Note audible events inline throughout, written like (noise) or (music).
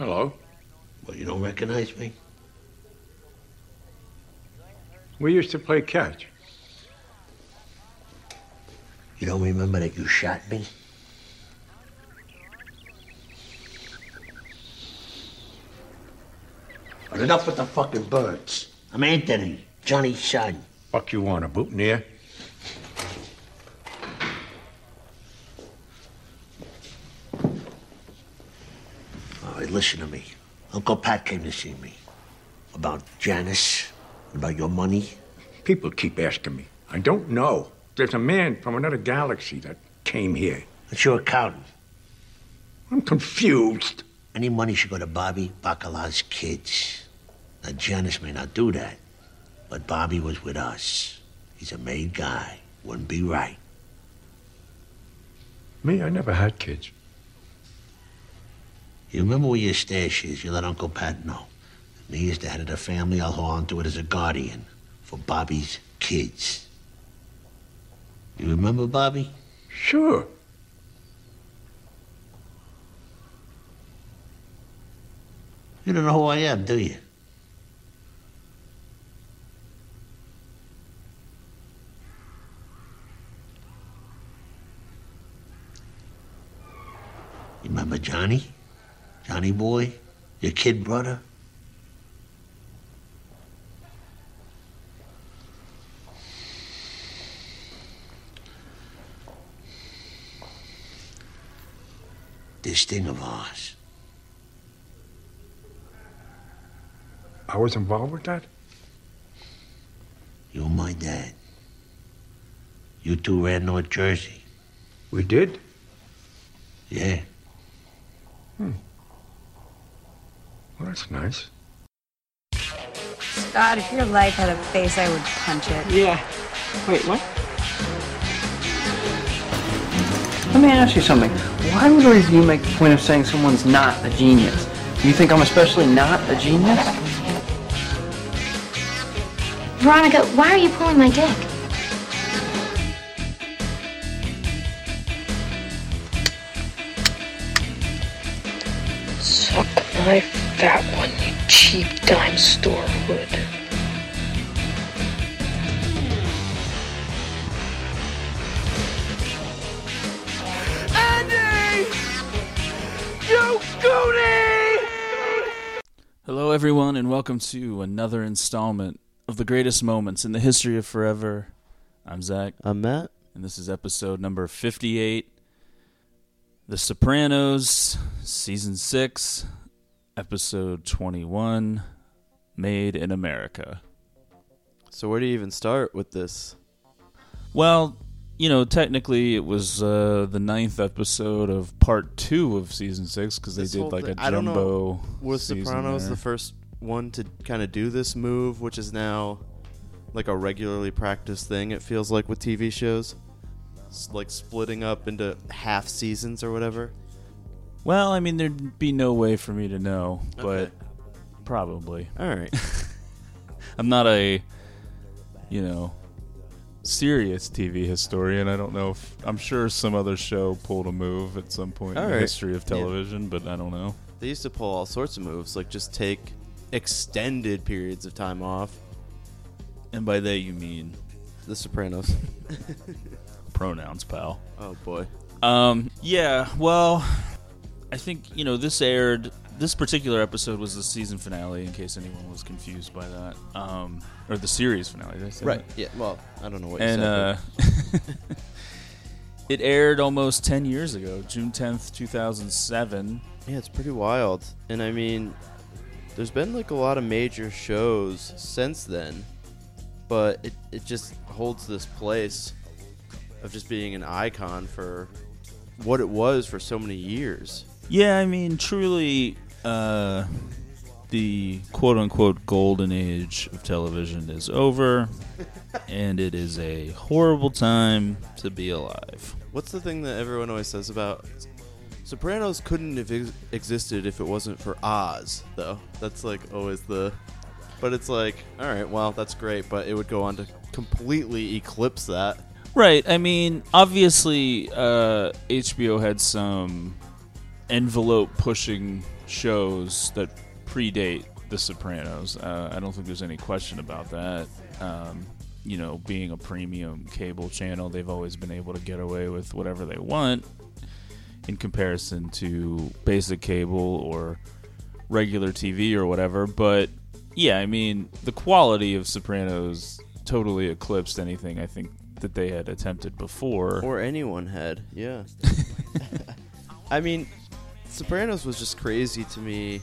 Hello. Well, you don't recognize me? We used to play catch. You don't remember that you shot me? But enough with the fucking birds. I'm Anthony, Johnny's son. Fuck you want, a boutonniere? Listen to me. Uncle Pat came to see me. About Janice, and about your money. People keep asking me. I don't know. There's a man from another galaxy that came here. It's your accountant. I'm confused. Any money should go to Bobby Bacala's kids. Now, Janice may not do that, but Bobby was with us. He's a made guy. Wouldn't be right. Me, I never had kids. You remember where your stash is? You let Uncle Pat know. Me, as the head of the family, I'll hold on to it as a guardian for Bobby's kids. You remember Bobby? Sure. You don't know who I am, do you? You remember Johnny? Johnny boy? Your kid brother? This thing of ours. I was involved with that? You're my dad. You two ran North Jersey. We did? Yeah. Hmm. Well, that's nice. Scott, if your life had a face, I would punch it. Yeah. Wait, what? Let me ask you something. Why would always you make the point of saying someone's not a genius? Do you think I'm especially not a genius? Veronica, why are you pulling my dick? Suck my fat one, you cheap dime store hood. Hello, everyone, and welcome to another installment of the greatest moments in the history of forever. I'm Zach, I'm Matt. and this is episode number 58 The Sopranos, Season 6, Episode 21 Made in America. So where do you even start with this? Well, you know, technically it was uh, the ninth episode of part two of season six because they did like thing- a I don't jumbo. know. Was Sopranos there. the first one to kind of do this move, which is now like a regularly practiced thing? It feels like with TV shows, it's like splitting up into half seasons or whatever. Well, I mean, there'd be no way for me to know, but Okay. probably. All right. (laughs) I'm not a, you know, serious TV historian. I don't know if I'm sure some other show pulled a move at some point in the history of Yeah. television, but I don't know. they used to pull all sorts of moves, like just take extended periods of time off. And by they you mean The Sopranos. (laughs) pronouns, pal. oh boy. Um, yeah, well, I think, you know, this aired, this particular episode was the season finale, in case anyone was confused by that. Um, or the series finale, did I say Right. that? Yeah. Well, I don't know what And, you uh, said. (laughs) it aired almost 10 years ago, June 10th, 2007. Yeah, it's pretty wild. And I mean, there's been like a lot of major shows since then, but it, it just holds this place of just being an icon for what it was for so many years. Yeah, I mean, truly, uh, the quote unquote golden age of television is over, and it is a horrible time to be alive. What's the thing that everyone always says about Sopranos couldn't have ex- existed if it wasn't for Oz, though. That's like always the. But it's like, all right, well, that's great, but it would go on to completely eclipse that. Right. I mean, obviously, uh, HBO had some envelope pushing shows that predate The Sopranos. Uh, I don't think there's any question about that. Um, you know, being a premium cable channel, they've always been able to get away with whatever they want in comparison to basic cable or regular TV or whatever. But yeah, I mean, the quality of Sopranos totally eclipsed anything I think that they had attempted before. Or anyone had, yeah. (laughs) (laughs) I mean, Sopranos was just crazy to me.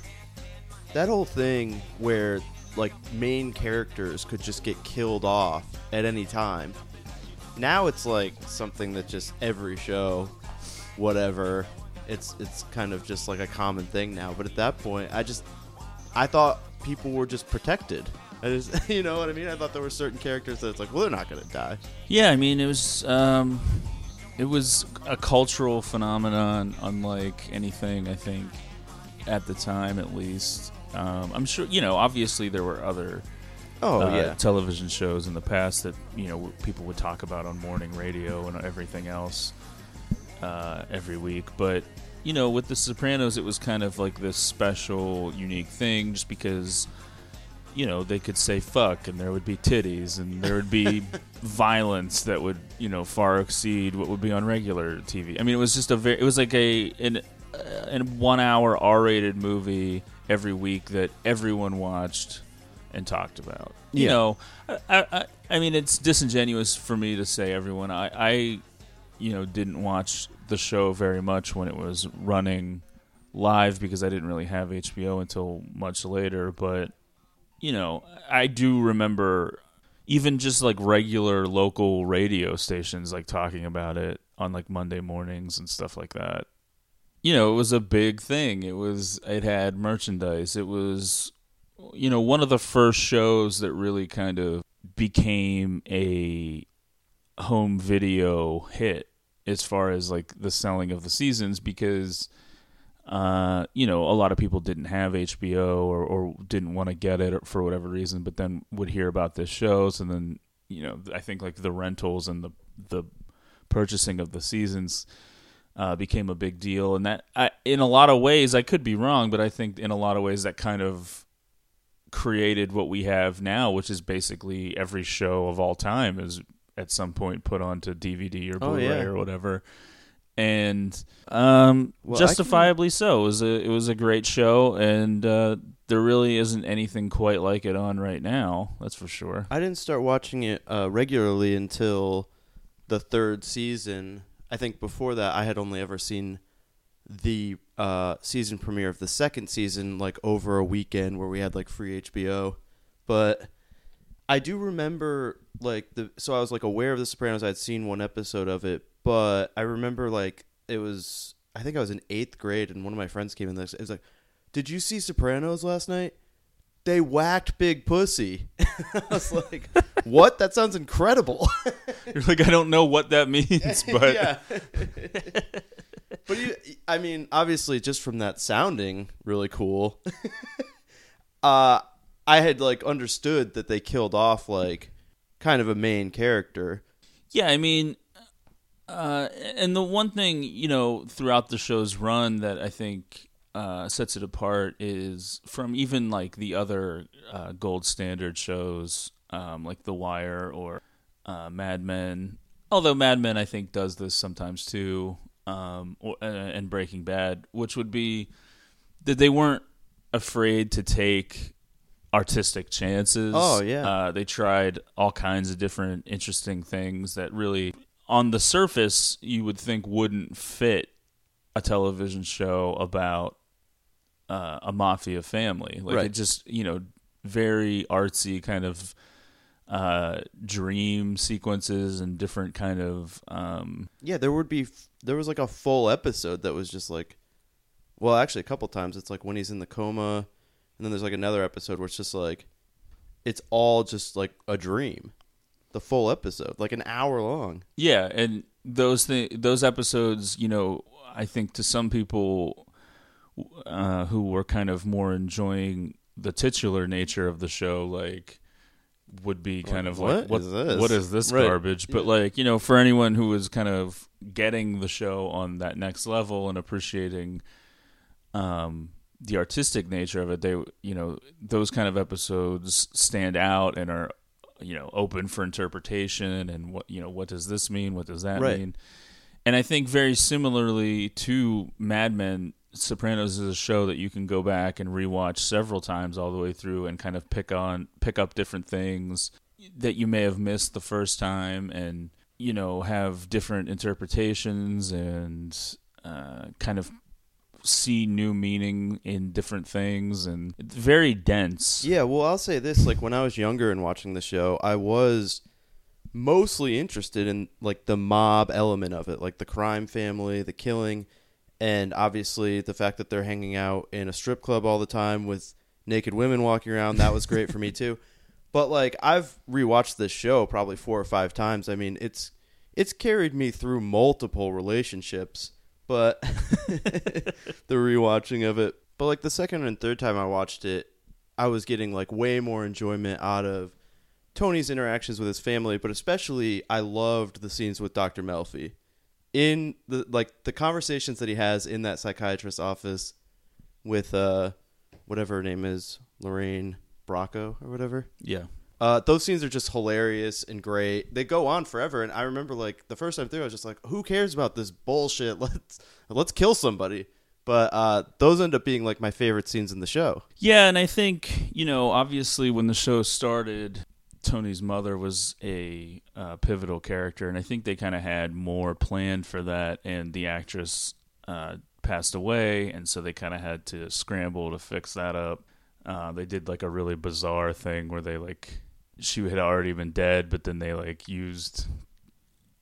That whole thing where like main characters could just get killed off at any time. Now it's like something that just every show, whatever, it's it's kind of just like a common thing now. But at that point, I just I thought people were just protected. (laughs) I just, you know what I mean? I thought there were certain characters that it's like, well, they're not gonna die. Yeah, I mean, it was um, it was a cultural phenomenon unlike anything I think at the time, at least. Um, I'm sure you know. Obviously, there were other Oh uh, yeah, television shows in the past that you know people would talk about on morning radio and everything else uh, every week. But you know, with The Sopranos, it was kind of like this special, unique thing, just because you know they could say fuck and there would be titties and there would be (laughs) violence that would you know far exceed what would be on regular TV. I mean, it was just a very it was like a an uh, an one hour R rated movie every week that everyone watched and talked about. You Yeah. know, I, I I mean it's disingenuous for me to say everyone. I I you know didn't watch the show very much when it was running live because I didn't really have HBO until much later, but you know, I do remember even just like regular local radio stations like talking about it on like Monday mornings and stuff like that. You know, it was a big thing. It was it had merchandise. It was you know, one of the first shows that really kind of became a home video hit as far as like the selling of the seasons because uh, you know, a lot of people didn't have HBO or, or didn't want to get it for whatever reason, but then would hear about this shows, and then you know, I think like the rentals and the the purchasing of the seasons uh, became a big deal, and that I, in a lot of ways, I could be wrong, but I think in a lot of ways that kind of created what we have now, which is basically every show of all time is at some point put onto DVD or Oh, Blu-ray yeah. or whatever. And um, Well, justifiably so. It was a it was a great show, and uh, there really isn't anything quite like it on right now. That's for sure. I didn't start watching it uh, regularly until the third season. I think before that, I had only ever seen the uh, season premiere of the second season, like over a weekend where we had like free HBO. But I do remember like the so I was like aware of The Sopranos. I'd seen one episode of it, but I remember like it was I think I was in eighth grade, and one of my friends came in. This it was like, "Did you see Sopranos last night?" They whacked Big Pussy. (laughs) I was like, "What? That sounds incredible." (laughs) You're like, I don't know what that means, (laughs) but yeah. but you, I mean, obviously, just from that sounding really cool. uh, I had like understood that they killed off like kind of a main character. Yeah, I mean, uh, and the one thing you know throughout the show's run that I think uh, sets it apart is from even like the other uh, gold standard shows, um, like The Wire or uh, Mad Men. Although Mad Men, I think, does this sometimes too, um, or, uh, and Breaking Bad, which would be that they weren't afraid to take artistic chances. Oh, yeah. Uh, they tried all kinds of different interesting things that really, on the surface, you would think wouldn't fit a television show about uh, a mafia family. Like Right. it just, you know, very artsy kind of uh, dream sequences and different kind of um, Yeah, there would be f- there was like a full episode that was just like, well, actually, a couple times it's like when he's in the coma, and then there's like another episode where it's just like, it's all just like a dream. The full episode, like an hour long. Yeah, and those th- those episodes, you know, I think to some people uh, who were kind of more enjoying the titular nature of the show, like would be kind of like, what is this? What is this Right. garbage? But like, you know, for anyone who was kind of getting the show on that next level and appreciating, um, the artistic nature of it, they you know those kind of episodes stand out and are you know open for interpretation and what you know what does this mean? What does that Right. mean? And I think very similarly to Mad Men, Sopranos is a show that you can go back and rewatch several times all the way through and kind of pick on pick up different things that you may have missed the first time and you know have different interpretations and uh, kind of see new meaning in different things and it's very dense. Yeah, well, I'll say this: like when I was younger and watching the show, I was mostly interested in like the mob element of it, like the crime family, the killing, and obviously the fact that they're hanging out in a strip club all the time with naked women walking around. That was great for me too. (laughs) But like I've rewatched this show probably four or five times. I mean, it's it's carried me through multiple relationships, but (laughs) the rewatching of it. But like the second and third time I watched it, I was getting like way more enjoyment out of Tony's interactions with his family, but especially I loved the scenes with Dr. Melfi. In the like the conversations that he has in that psychiatrist's office with uh whatever her name is, Lorraine Bracco or whatever. Yeah. Uh, those scenes are just hilarious and great. They go on forever, and I remember like the first time through, I was just like, "Who cares about this bullshit? (laughs) Let's let's kill somebody." But uh, those end up being like my favorite scenes in the show. Yeah, and I think you know, obviously, when the show started, Tony's mother was a uh, pivotal character, and I think they kind of had more planned for that. And the actress uh, passed away, and so they kind of had to scramble to fix that up. Uh, they did like a really bizarre thing where they like she had already been dead, but then they like used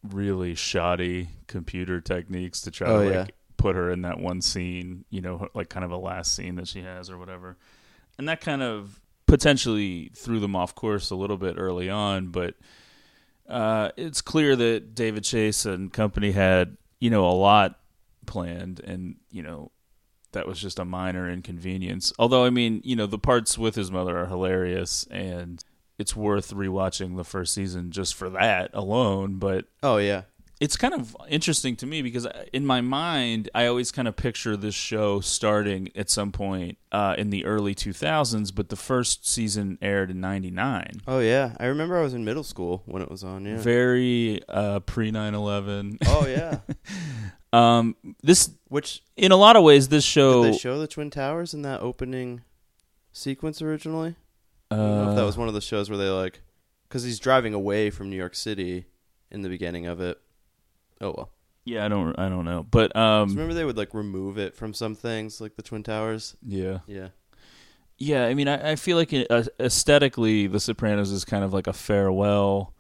really shoddy computer techniques to try Oh, to like yeah. put her in that one scene, you know, like kind of a last scene that she has or whatever. And that kind of potentially threw them off course a little bit early on, but uh, it's clear that David Chase and company had, you know, a lot planned and, you know, that was just a minor inconvenience. Although, I mean, you know, the parts with his mother are hilarious and it's worth rewatching the first season just for that alone, but Oh yeah, it's kind of interesting to me because in my mind, I always kind of picture this show starting at some point uh, in the early 2000s, but the first season aired in 99. oh yeah. I remember I was in middle school when it was on. Yeah. Very uh, pre 9 11. oh yeah. (laughs) Um, this, Which in a lot of ways, this did show. they show the twin towers in that opening sequence originally? I don't know if that uh, was one of the shows where they like, because he's driving away from New York City in the beginning of it. Oh well. yeah, I don't, I don't know, but 'Cause um, remember they would like remove it from some things, like the twin towers. yeah, Yeah. yeah. I mean, I, I feel like it, uh, aesthetically, The Sopranos is kind of like a farewell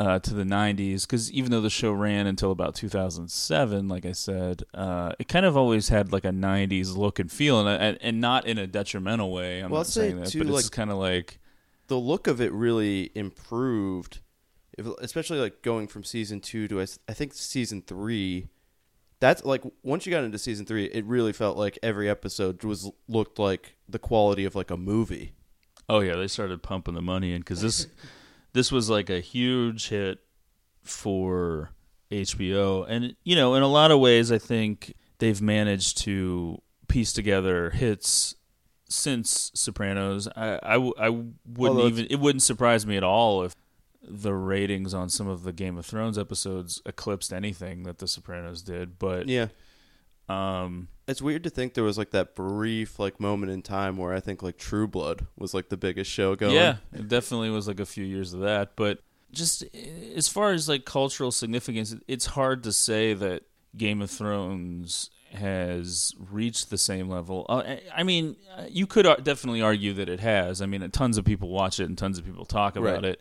uh, to the 90s because even though the show ran until about 2007 like i said uh, it kind of always had like a 90s look and feel and, and, and not in a detrimental way i'm Well, not saying that too, but it's like- kind of like the look of it really improved, if, especially like going from season two to i think season three. That's like once you got into season three, it really felt like every episode was looked like the quality of like a movie. oh yeah they started pumping the money in because this (laughs) this was like a huge hit for hbo and you know in a lot of ways i think they've managed to piece together hits since Sopranos. I, I wouldn't Although even it wouldn't surprise me at all if the ratings on some of the Game of Thrones episodes eclipsed anything that the Sopranos did. But Yeah, um, it's weird to think there was like that brief like moment in time where I think like True Blood was like the biggest show going. yeah, it definitely was like a few years of that. But just as far as like cultural significance, it's hard to say that Game of Thrones has reached the same level. Uh, I- I mean, uh, you could definitely argue that it has. I mean, tons of people watch it and tons of people talk about Right. it.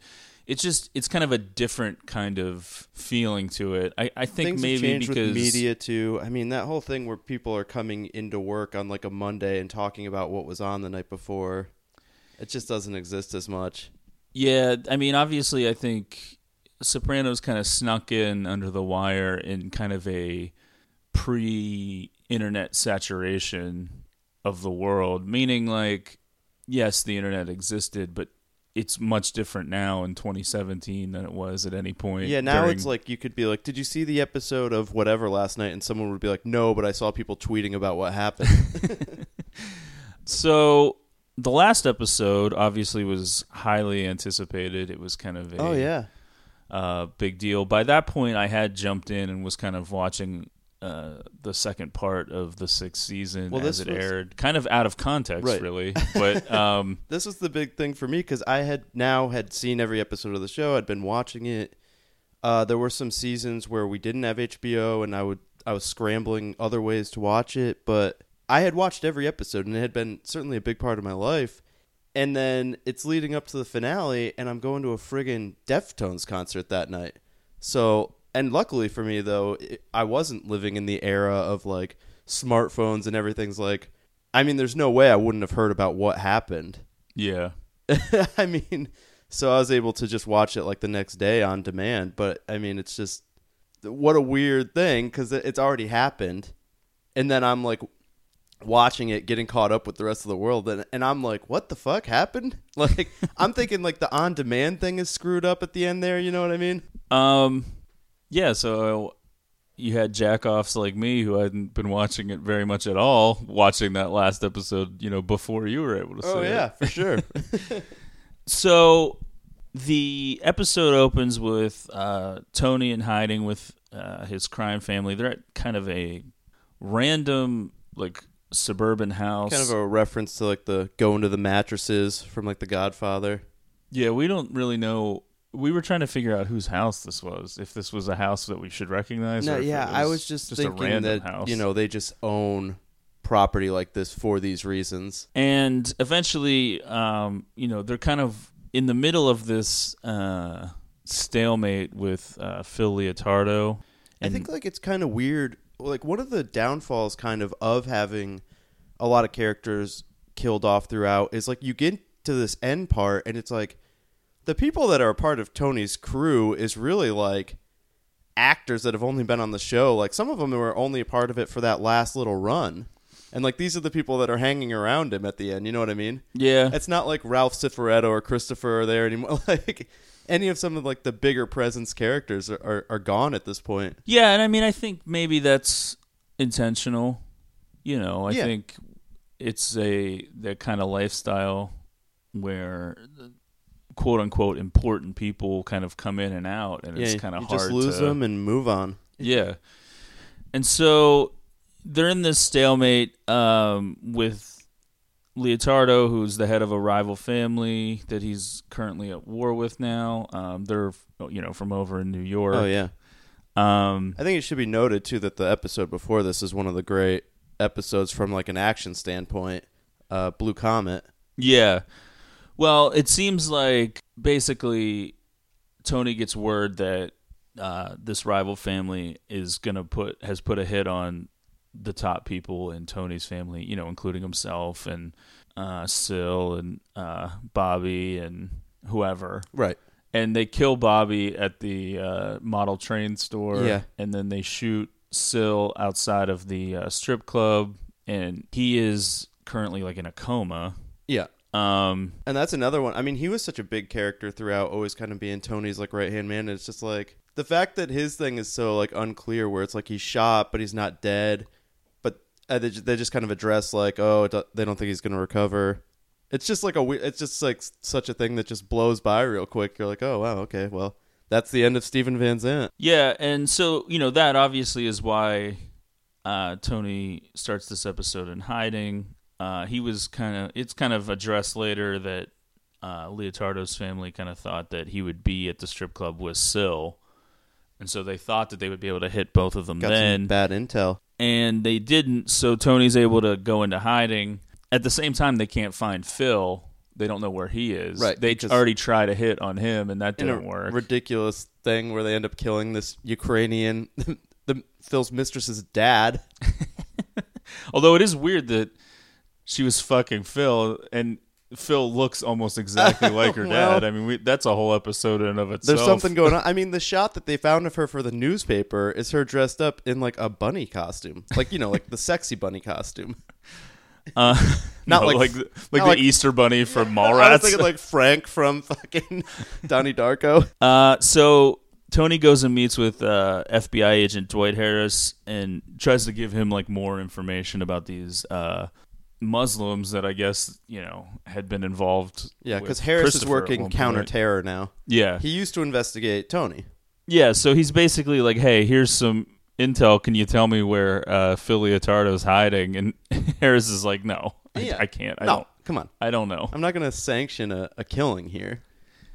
It's just it's kind of a different kind of feeling to it. I, I think Things maybe have because with media too. I mean, that whole thing where people are coming into work on like a Monday and talking about what was on the night before, it just doesn't exist as much. Yeah, I mean, obviously, I think Sopranos kind of snuck in under the wire in kind of a pre-internet saturation of the world, meaning like, yes, the internet existed, but it's much different now in 2017 than it was at any point. Yeah, now during- it's like you could be like, "Did you see the episode of whatever last night?" And someone would be like, "No, but I saw people tweeting about what happened." (laughs) (laughs) So the last episode obviously was highly anticipated. It was kind of a Oh yeah. uh, big deal. By that point, I had jumped in and was kind of watching uh, the second part of the sixth season Well, as it was- aired, kind of out of context, Right. really. (laughs) But um, (laughs) This was the big thing for me because I had now had seen every episode of the show. I'd been watching it. Uh, there were some seasons where we didn't have HBO, and I would I was scrambling other ways to watch it. But I had watched every episode, and it had been certainly a big part of my life. And then it's leading up to the finale, and I'm going to a friggin' Deftones concert that night. So, and luckily for me though, it, I wasn't living in the era of like smartphones and everything's like. I mean, there's no way I wouldn't have heard about what happened. yeah, (laughs) I mean, so I was able to just watch it like the next day on demand. But I mean, it's just what a weird thing because it's already happened, and then I'm like watching it, getting caught up with the rest of the world, and, and I'm like, what the fuck happened? (laughs) Like, I'm thinking like the on demand thing is screwed up at the end there. You know what I mean? um, yeah. So you had jackoffs like me who hadn't been watching it very much at all, watching that last episode, you know, before you were able to. Oh see it. yeah, for sure. (laughs) So the episode opens with uh, Tony in hiding with uh, his crime family. They're at kind of a random, like suburban house. kind of a reference to like the going to the mattresses from like The Godfather. yeah, we don't really know. We were trying to figure out whose house this was. If this was a house that we should recognize. No, yeah, it I was just, a thinking random that house. you know they just own property like this for these reasons. and eventually, um, you know, they're kind of in the middle of this uh, stalemate with uh, Phil Leotardo. I think like it's kind of weird. Like one of the downfalls, kind of, of having a lot of characters killed off throughout is like you get to this end part, and it's like the people that are a part of Tony's crew is really like actors that have only been on the show. Like some of them were only a part of it for that last little run. And like these are the people that are hanging around him at the end. You know what I mean? Yeah, It's not like Ralph Cifaretto or Christopher are there anymore. (laughs) Like any of some of like the bigger presence characters are, are, are gone at this point. Yeah, and I mean, I think maybe that's intentional. You know, I Yeah. think it's a that kind of lifestyle where quote unquote important people kind of come in and out, and it's kind of hard just lose to them and move on. yeah. And so they're in this stalemate um, with Leotardo, who's the head of a rival family that he's currently at war with now. Um, they're you know from over in New York. Oh yeah, Um, I think it should be noted too that the episode before this is one of the great episodes from like an action standpoint. Uh, Blue Comet. Yeah. Well, it seems like basically Tony gets word that uh, this rival family is gonna put has put a hit on the top people in Tony's family, you know, including himself and uh, Sil and uh, Bobby and whoever. Right. And they kill Bobby at the uh, model train store. Yeah. And then they shoot Sil outside of the uh, strip club, and he is currently like in a coma. Yeah. Um, And that's another one. I mean, he was such a big character throughout, always kind of being Tony's like right hand man. And it's just like the fact that his thing is so like unclear, where it's like he's shot but he's not dead, but uh, they, they just kind of address like, oh, they don't think he's gonna recover. It's just like a we- it's just like such a thing that just blows by real quick. You're like, oh wow, okay, well that's the end of Steven Van Zandt. Yeah, and so you know that obviously is why uh, Tony starts this episode in hiding. Uh, he was kind of it's kind of addressed later that uh, Leotardo's family kind of thought that he would be at the strip club with Sil, and so they thought that they would be able to hit both of them Got then, some bad intel. and they didn't. So Tony's able to go into hiding. At the same time, they can't find Phil. They don't know where he is. Right, They because- already tried to hit on him, and that in didn't a work. ridiculous thing where they end up killing this Ukrainian, (laughs) the Phil's mistress's dad. (laughs) Although it is weird that she was fucking Phil, and Phil looks almost exactly (laughs) like her Well- dad. I mean, we, that's a whole episode in and of itself. There's something going on. I (laughs) mean, the shot that they found of her for the newspaper is her dressed up in like a bunny costume, like you know, like the sexy bunny costume. (laughs) Uh, Not no, like- like the- like the like- Easter Bunny from Mallrats. I was thinking like Frank from fucking Donnie Darko. Uh, so Tony goes and meets with uh, FBI agent Dwight Harris and tries to give him like more information about these uh, Muslims that I guess you know had been involved. Yeah, because Harris is working counter-terror now. Yeah, He used to investigate Tony. yeah. So he's basically like, "Hey, here's some intel. Can you tell me where uh, Phil Leotardo's hiding?" And (laughs) Harris is like, "No, I, I can't. I no, don't. come on. I don't know." I'm not going to sanction a, a killing here.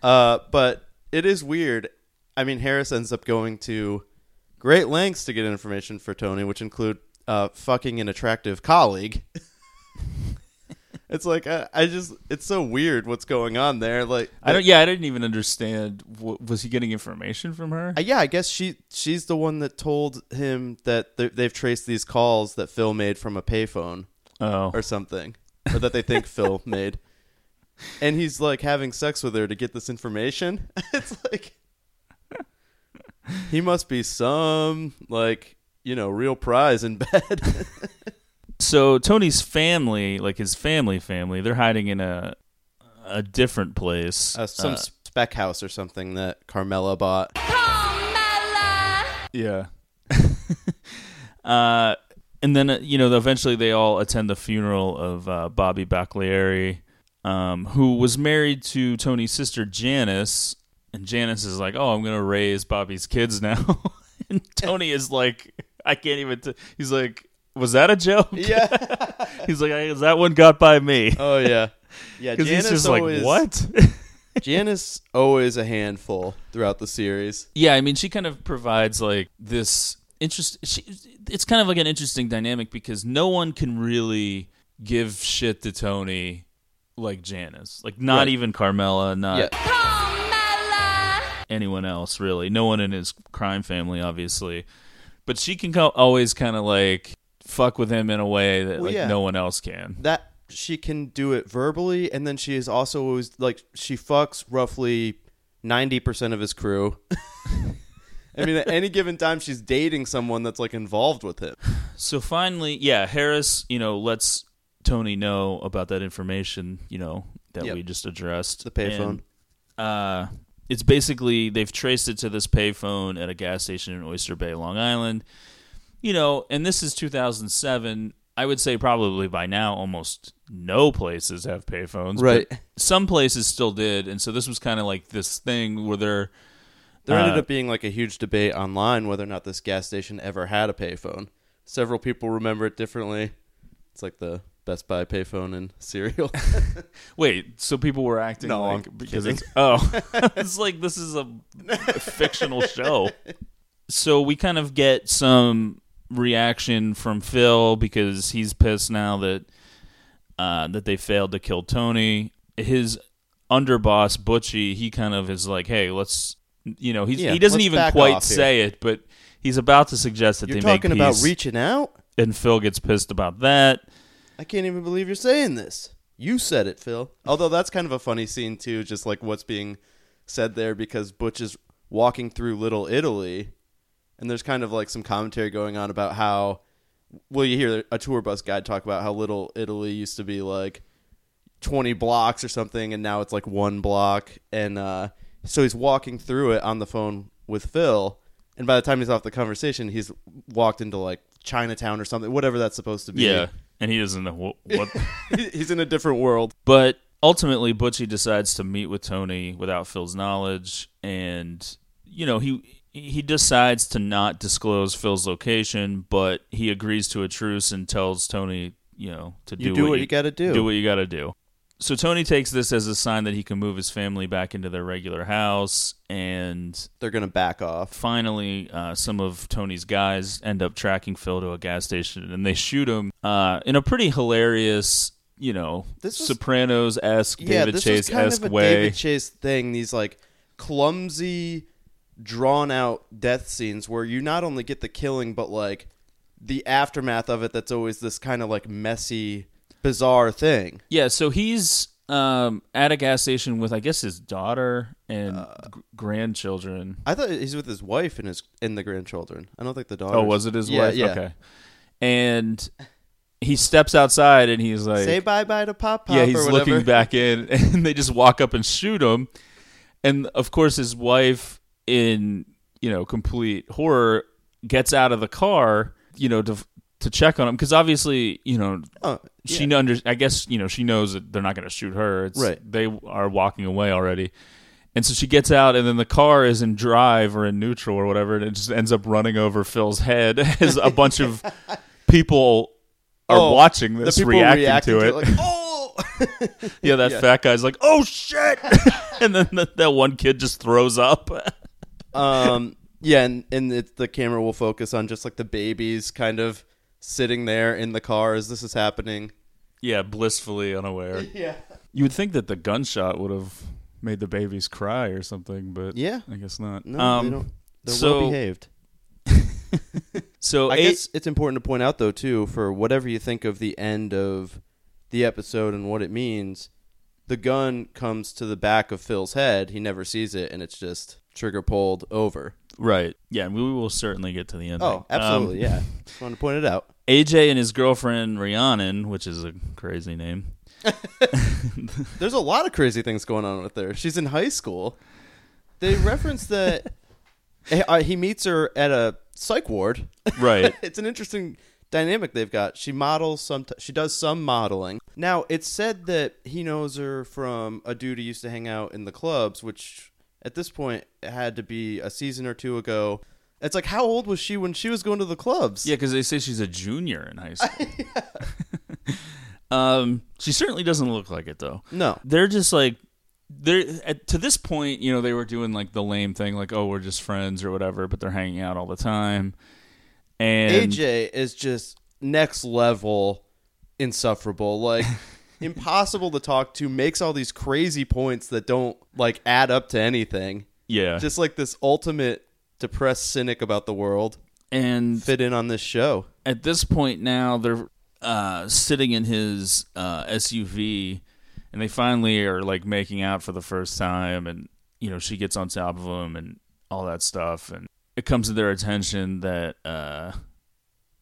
Uh, but it is weird. I mean, Harris ends up going to great lengths to get information for Tony, which include uh, fucking an attractive colleague. (laughs) it's like I, I just it's so weird what's going on there. Like I don't. Yeah, I didn't even understand. W- was he getting information from her? Uh, yeah, I guess she she's the one that told him that th- they've traced these calls that Phil made from a payphone oh, or something, or that they think Phil (laughs) made. And he's like having sex with her to get this information. (laughs) it's like he must be some like you know real prize in bed. (laughs) so Tony's family, like his family, family, they're hiding in a a different place. uh, some Uh, spec house or something that Carmela bought. Yeah. (laughs) uh, and then uh, you know eventually they all attend the funeral of uh, Bobby Baccalieri, um, who was married to Tony's sister Janice, and Janice is like, "Oh, I'm gonna raise Bobby's kids now," (laughs) and Tony is like, "I can't even." T-. He's like, "Was that a joke?" (laughs) Yeah. (laughs) He's like, "I- "That one got by me." oh yeah. Yeah. (laughs) Because he's Janice just always, like, "What?" Janice always a handful throughout the series. Yeah, I mean, she kind of provides like this interest. She, it's kind of like an interesting dynamic because no one can really give shit to Tony like Janice. Like, not Right. even Carmela, not Yeah. anyone else really. No one in his crime family, obviously. But she can co- always kind of like fuck with him in a way that Well, like yeah. no one else can. that she can do it verbally and then she is also always like she fucks roughly 90% of his crew (laughs) i mean at any given time she's dating someone that's like involved with him So finally, yeah, Harris, you know, lets Tony know about that information, you know, that Yep. we just addressed. The payphone. Uh, it's basically they've traced it to this payphone at a gas station in Oyster Bay, Long Island. You know, and this is 2007. I would say probably by now almost no places have payphones. but Right. some places still did, and so this was kind of like this thing where they're there ended Uh, up being like a huge debate online whether or not this gas station ever had a payphone several people remember it differently it's like the best buy payphone in (laughs) cereal. (laughs) Wait, so people were acting No, like I'm because kidding. it's (laughs) oh, it's like this is a fictional show. So we kind of get some reaction from Phil because he's pissed now that uh, that they failed to kill Tony. His underboss Butchie, he kind of is like, "Hey, let's," you know, he's, Yeah, he doesn't even quite say it, but he's about to suggest that you're they make talking about reaching out and Phil gets pissed about that. I can't even believe you're saying this. You said it, Phil. Although that's kind of a funny scene too, just like what's being said there because Butch is walking through Little Italy and there's kind of like some commentary going on about how well you hear a tour bus guide talk about how Little Italy used to be like 20 blocks or something and now it's like one block and uh so he's walking through it on the phone with Phil and by the time he's off the conversation he's walked into like Chinatown or something whatever that's supposed to be Yeah, and he doesn't know what. (laughs) what he's in a different world. But ultimately, Butchie decides to meet with Tony without Phil's knowledge, and you know he he decides to not disclose Phil's location, but he agrees to a truce and tells Tony, you know, to do, You do what you gotta do. Do what you got to do. So Tony takes this as a sign that he can move his family back into their regular house, and They're gonna back off. finally, uh, some of Tony's guys end up tracking Phil to a gas station, and they shoot him uh, in a pretty hilarious, you know, This Sopranos esque, yeah, David this Chase esque of a way. David Chase thing. These like clumsy, drawn out death scenes where you not only get the killing, but like the aftermath of it. That's always this kind of like messy, bizarre thing. Yeah, so he's um, at a gas station with, I guess, his daughter and Uh, g- grandchildren. I thought he's with his wife and his and the grandchildren. I don't think the daughter. Oh, was it his yeah, wife? Yeah. Okay. And he steps outside and he's like, Say bye bye to Pop Pop. yeah, he's looking back in, (laughs) and they just walk up and shoot him. And of course, his wife, in you know complete horror, gets out of the car, you know, to to check on him because obviously, you know, Oh, she under I guess you know she knows that they're not going to shoot her. It's, Right. They are walking away already, and so she gets out, and then the car is in drive or in neutral or whatever, and it just ends up running over Phil's head (laughs) as a bunch of (laughs) people are Oh, watching this, reacting, reacting to it. like, oh, (laughs) yeah, that yeah. fat guy's like, "Oh shit!" and then that, that one kid just throws up. Um, yeah, and and it, the camera will focus on just like the babies kind of sitting there in the car as this is happening. yeah, blissfully unaware. (laughs) Yeah. You would think that the gunshot would have made the babies cry or something, but Yeah. I guess not. No, Um, they don't. They're so- well behaved. (laughs) So I A- guess it's important to point out though too, for whatever you think of the end of the episode and what it means, the gun comes to the back of Phil's head. He never sees it, and it's just trigger pulled over. right, yeah, we will certainly get to the end. Oh, absolutely, yeah. Just wanted to point it out. (laughs) AJ and his girlfriend Rhiannon, which is a crazy name. (laughs) There's a lot of crazy things going on with her. She's in high school. They reference that (laughs) eh, uh, he meets her at a psych ward. Right. it's an interesting dynamic they've got. She models some. she does some modeling. Now it's said that he knows her from a dude who used to hang out in the clubs, which at this point it had to be a season or two ago. It's like how old was she when she was going to the clubs? Yeah, because they say she's a junior in high (laughs) school. um, she certainly doesn't look like it though. No. They're just like they're at, to this point, you know, they were doing like the lame thing, like oh, we're just friends or whatever, but they're hanging out all the time. And AJ is just next level insufferable. Like (laughs) impossible to talk to, makes all these crazy points that don't like add up to anything. yeah, Just like this ultimate depressed cynic about the world and fit in on this show. at this point now they're uh, sitting in his uh, SUV, and they finally are like making out for the first time, and you know she gets on top of him and all that stuff, and it comes to their attention that uh,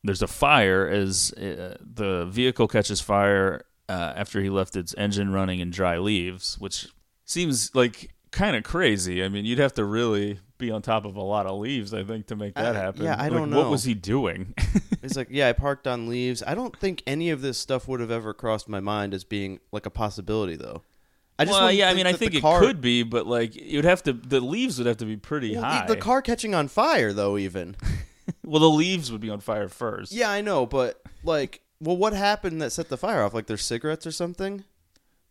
there's a fire as uh, the vehicle catches fire uh, after he left its engine running in dry leaves, which seems like kind of crazy. I mean, you'd have to really be on top of a lot of leaves, I think, to make that I- happen. yeah, I Like, don't know. What was he doing? (laughs) It's like, yeah, I parked on leaves. I don't think any of this stuff would have ever crossed my mind as being like a possibility, though. I well, yeah, I mean, I think it car- could be, but like you'd have to. The leaves would have to be pretty Well, high. The car catching on fire, though, even. (laughs) well, the leaves would be on fire first. yeah, I know, but like, well, what happened that set the fire off? Like their cigarettes or something?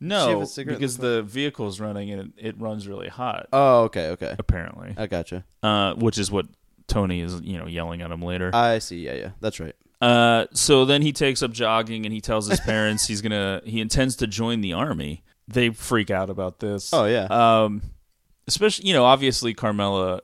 she have no, a cigarette in because the the vehicle's running and it, it runs really hot. Oh, okay, okay. apparently, I gotcha. uh, which is what Tony is, you know, yelling at him later. I see. Yeah, yeah, that's right. Uh, so then he takes up jogging and he tells his parents he's gonna (laughs) he intends to join the army. They freak out about this. Oh, yeah. Um, especially you know obviously Carmela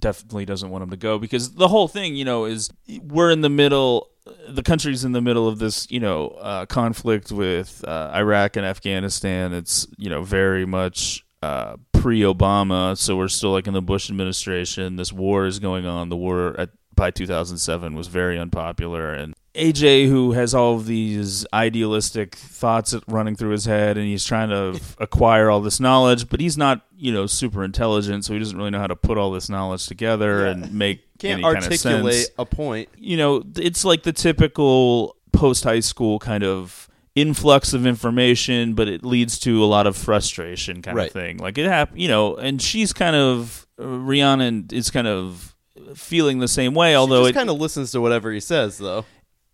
definitely doesn't want him to go because the whole thing you know is we're in the middle the country's in the middle of this you know uh, conflict with uh, Iraq and Afghanistan. It's you know very much uh, pre-Obama so we're still like in the Bush administration. This war is going on. The war at by 2007 was very unpopular and AJ who has all of these idealistic thoughts running through his head and he's trying to (laughs) acquire all this knowledge but he's not you know super intelligent so he doesn't really know how to put all this knowledge together and make (laughs) Can't any kind of articulate sense a point. you know, it's like the typical post high school kind of influx of information, but it leads to a lot of frustration kind Right. of thing. Like it happened, you know, and she's kind of uh, Rhiannon is kind of feeling the same way. Although she it, kind of listens to whatever he says, though.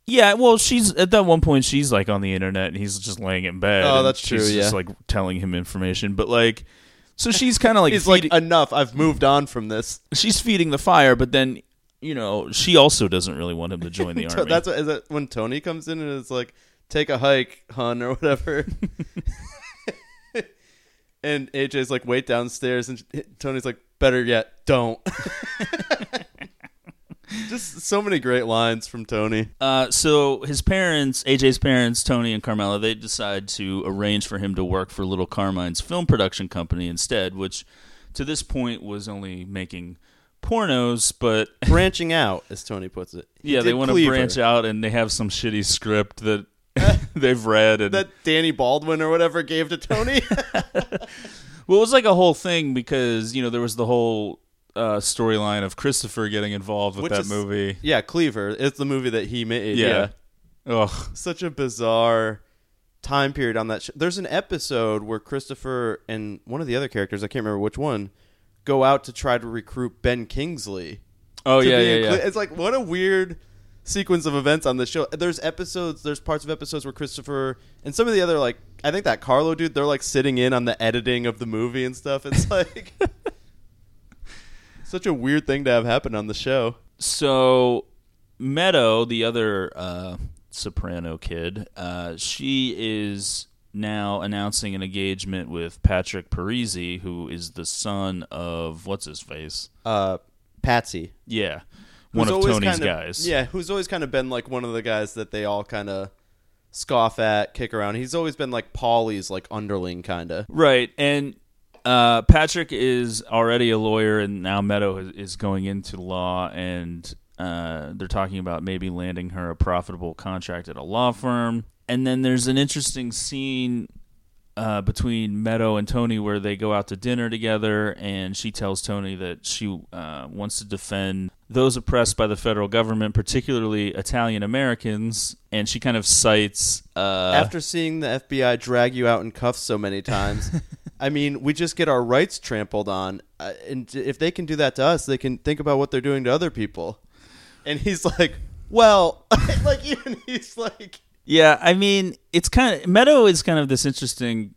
Yeah, well, she's at that one point she's like on the internet and he's just laying in bed. Oh, that's she's true, Just yeah. like telling him information, but like. So she's kind of like (laughs) He's like, enough. I've moved on from this. she's feeding the fire, but then you know she also doesn't really want him to join the (laughs) army. That's what, is that when Tony comes in and is like, "Take a hike, hun," or whatever. (laughs) and AJ's like, "Wait downstairs," and Tony's like, "Better yet, don't." (laughs) Just so many great lines from Tony. Uh, so his parents, AJ's parents, Tony and Carmela, they decide to arrange for him to work for Little Carmine's film production company instead, which to this point was only making pornos, but (laughs) Branching out, as Tony puts it. He yeah, they want to branch out and they have some shitty script that (laughs) they've read and That Danny Baldwin or whatever gave to Tony. well, it was like a whole thing because you know there was the whole uh, storyline of Christopher getting involved with Which that is- movie. yeah, Cleaver. It's the movie that he made. Yeah. Yeah. Ugh. such a bizarre time period on that show. There's an episode where Christopher and one of the other characters, I can't remember which one, go out to try to recruit Ben Kingsley. Oh to yeah, be yeah, inclu- yeah. It's like what a weird sequence of events on the show. There's episodes, there's parts of episodes where Christopher and some of the other like I think that Carlo dude, they're like sitting in on the editing of the movie and stuff. It's (laughs) like such a weird thing to have happen on the show. So Meadow, the other uh, soprano kid, uh, she is now announcing an engagement with Patrick Parisi, who is the son of what's his face? Uh, Patsy, Yeah, one who's of Tony's kind of- guys. Yeah, who's always kind of been like one of the guys that they all kind of scoff at, kick around. He's always been like Paulie's like underling kind of. Right, and uh, Patrick is already a lawyer, and now Meadow is, going into law, and uh, they're talking about maybe landing her a profitable contract at a law firm. And then there's an interesting scene uh, between Meadow and Tony where they go out to dinner together, and she tells Tony that she uh, wants to defend those oppressed by the federal government, particularly Italian Americans, and she kind of cites uh, After seeing the FBI drag you out in cuffs so many times, (laughs) I mean, we just get our rights trampled on. Uh, and if they can do that to us, they can think about what they're doing to other people. And he's like, well, (laughs) like even he's like, Yeah, I mean, it's kind of Meadow is kind of this interesting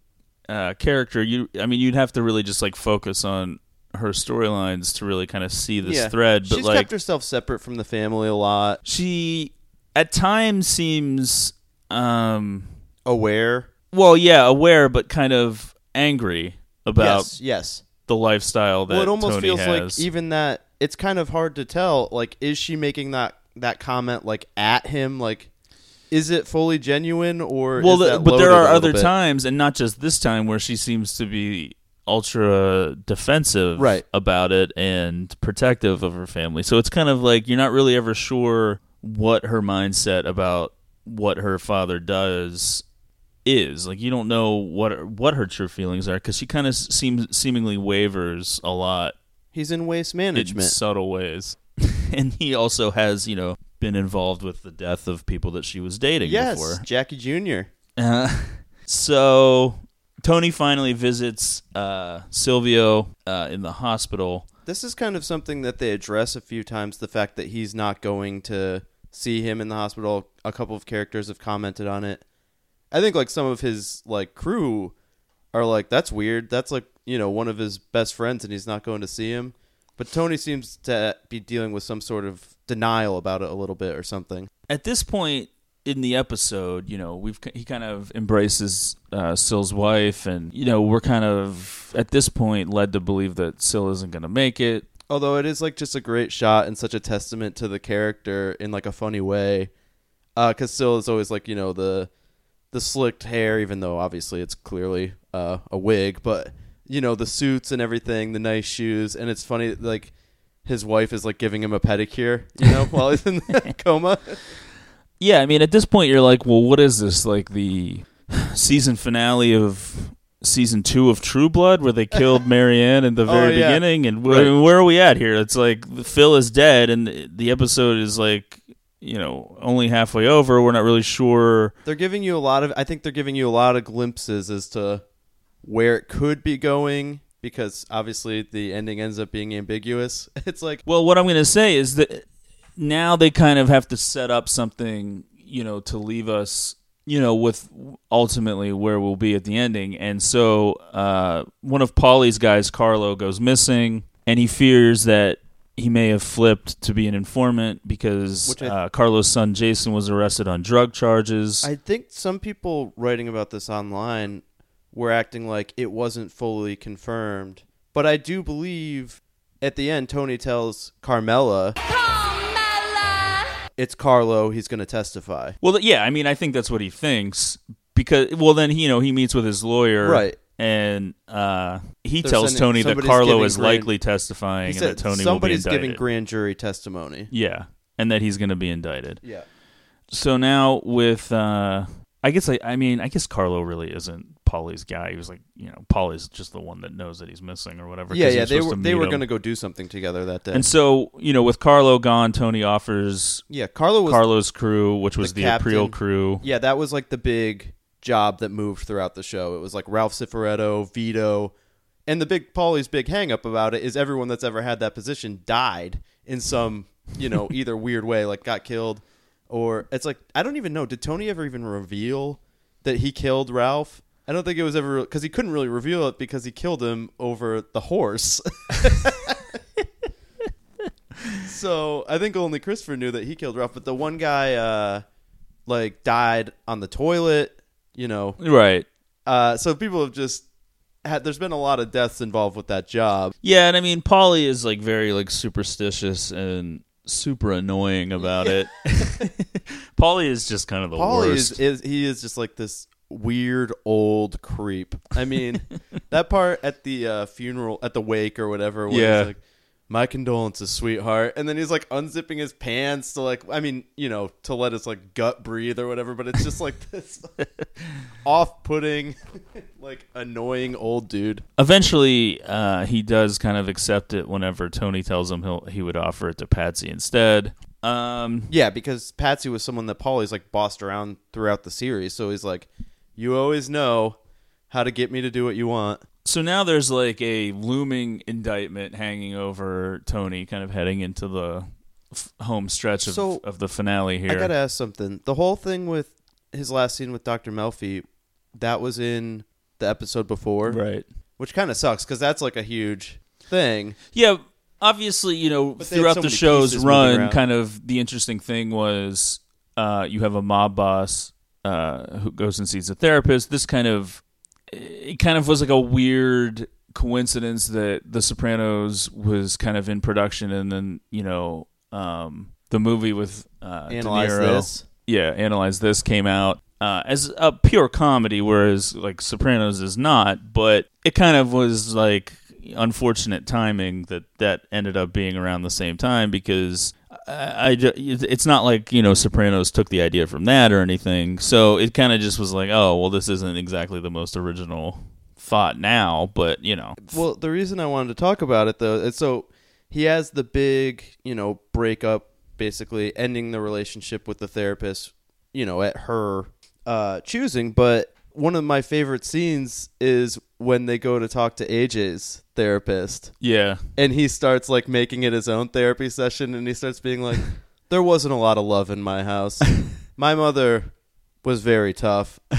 uh, character. You, I mean, you'd have to really just like focus on her storylines to really kind of see this yeah, thread. But she's like, kept herself separate from the family a lot. she at times seems, um, Aware. well, yeah, aware, but kind of angry about yes, yes. the lifestyle that well, it almost Tony feels has. like even that it's kind of hard to tell. Like, is she making that that comment like at him? Like, is it fully genuine or? well, is the- but there are other bit? times, and not just this time, where she seems to be ultra defensive Right. about it and protective of her family. So it's kind of like you're not really ever sure what her mindset about what her father does is. Like you don't know what what her true feelings are because she kind of seems seemingly wavers a lot He's in waste in management. subtle ways. (laughs) and he also has, you know, been involved with the death of people that she was dating yes, before. Jackie Jr. Uh, (laughs) so Tony finally visits uh, Silvio uh, in the hospital. This is kind of something that they address a few times. The fact that he's not going to see him in the hospital. A couple of characters have commented on it. I think like some of his like crew are like, "That's weird. That's like you know one of his best friends, and he's not going to see him." But Tony seems to be dealing with some sort of denial about it a little bit or something. At this point in the episode, you know, we've he kind of embraces uh, Sill's wife, and you know, we're kind of at this point led to believe that Sill isn't going to make it. Although it is like just a great shot and such a testament to the character in like a funny way. Because Syl is always like you know the the slicked hair, even though obviously it's clearly uh, a wig, but you know the suits and everything, the nice shoes, and it's funny like his wife is like giving him a pedicure, you know, (laughs) while he's in the (laughs) coma. Yeah, I mean, at this point, you're like, well, what is this? Like the season finale of season two of True Blood, where they (laughs) killed Maryann in the Oh, very yeah. beginning, and where, Right. where are we at here? It's like Phil is dead, and the episode is like, you know, only halfway over. We're not really sure. they're giving you a lot of, I think they're giving you a lot of glimpses as to where it could be going. Because obviously the ending ends up being ambiguous. (laughs) It's like Well, what I'm going to say is that now they kind of have to set up something, you know, to leave us, you know, with ultimately where we'll be at the ending. And so uh, one of Paulie's guys, Carlo, goes missing, and he fears that he may have flipped to be an informant because I- uh, Carlo's son Jason was arrested on drug charges. I think some people writing about this online were acting like it wasn't fully confirmed. But I do believe at the end, Tony tells Carmela, it's Carlo, he's going to testify. well, yeah, I mean, I think that's what he thinks because, well, then you know he meets with his lawyer, Right. And uh, he They're tells sending- Tony that Carlo is grand- likely testifying He and said that Tony somebody's will be giving grand jury testimony. yeah, and that he's going to be indicted. Yeah. So now with uh, I guess I, I mean, I guess Carlo really isn't Paulie's guy. He was like, you know, Paulie's just the one that knows that he's missing or whatever. Yeah, yeah, they were they were going to go do something together that day. And so, you know, with Carlo gone, Tony offers yeah, Carlo was Carlo's crew, which was the, captain. Aprile crew. Yeah, that was like the big job that moved throughout the show. It was like Ralph Cifaretto, Vito, and the big Paulie's big hang up about it is everyone that's ever had that position died in some, you know, (laughs) either weird way, like got killed or it's like I don't even know. Did Tony ever even reveal that he killed Ralph? I don't think it was ever because he couldn't really reveal it because he killed him over the horse. (laughs) so I think only Christopher knew that he killed Ralph, but the one guy uh like died on the toilet, you know. Right. Uh so people have just had there's been a lot of deaths involved with that job. Yeah, and I mean, Paulie is like very like superstitious and super annoying about it. (laughs) Paulie is just kind of the Paulie worst. is, is he is just like this weird old creep. I mean, (laughs) that part at the uh, funeral at the wake or whatever where Yeah. he's like my condolences, sweetheart. And then he's like unzipping his pants to like I mean, you know, to let his like gut breathe or whatever, but it's just like (laughs) this (laughs) off putting like annoying old dude. Eventually, uh, he does kind of accept it whenever Tony tells him he'll he would offer it to Patsy instead. Um, Yeah, because Patsy was someone that Paulie's like bossed around throughout the series, so he's like, You always know how to get me to do what you want. so now there's like a looming indictment hanging over Tony, kind of heading into the f- home stretch of, So, of the finale here. I gotta ask something. The whole thing with his last scene with Dr. Melfi, that was in the episode before, right. which kind of sucks because that's like a huge thing. Yeah, obviously, you know, But throughout so the show's run, kind of the interesting thing was uh, you have a mob boss uh, who goes and sees a therapist. This kind of it kind of was like a weird coincidence that The Sopranos was kind of in production, and then you know um, the movie with uh, De Analyze Niro- this. yeah, analyze this came out uh, as a pure comedy, whereas like Sopranos is not. But it kind of was like unfortunate timing that that ended up being around the same time because I, it's not like you know Sopranos took the idea from that or anything. So it kind of just was like, oh well, this isn't exactly the most original thought now, but you know, Well, the reason I wanted to talk about it though is so he has the big, you know, breakup, basically ending the relationship with the therapist, you know, at her uh, choosing. But one of my favorite scenes is when they go to talk to AJ's therapist, yeah, and he starts like making it his own therapy session, and he starts being like, (laughs) "There wasn't a lot of love in my house. (laughs) My mother." Was very tough. (laughs)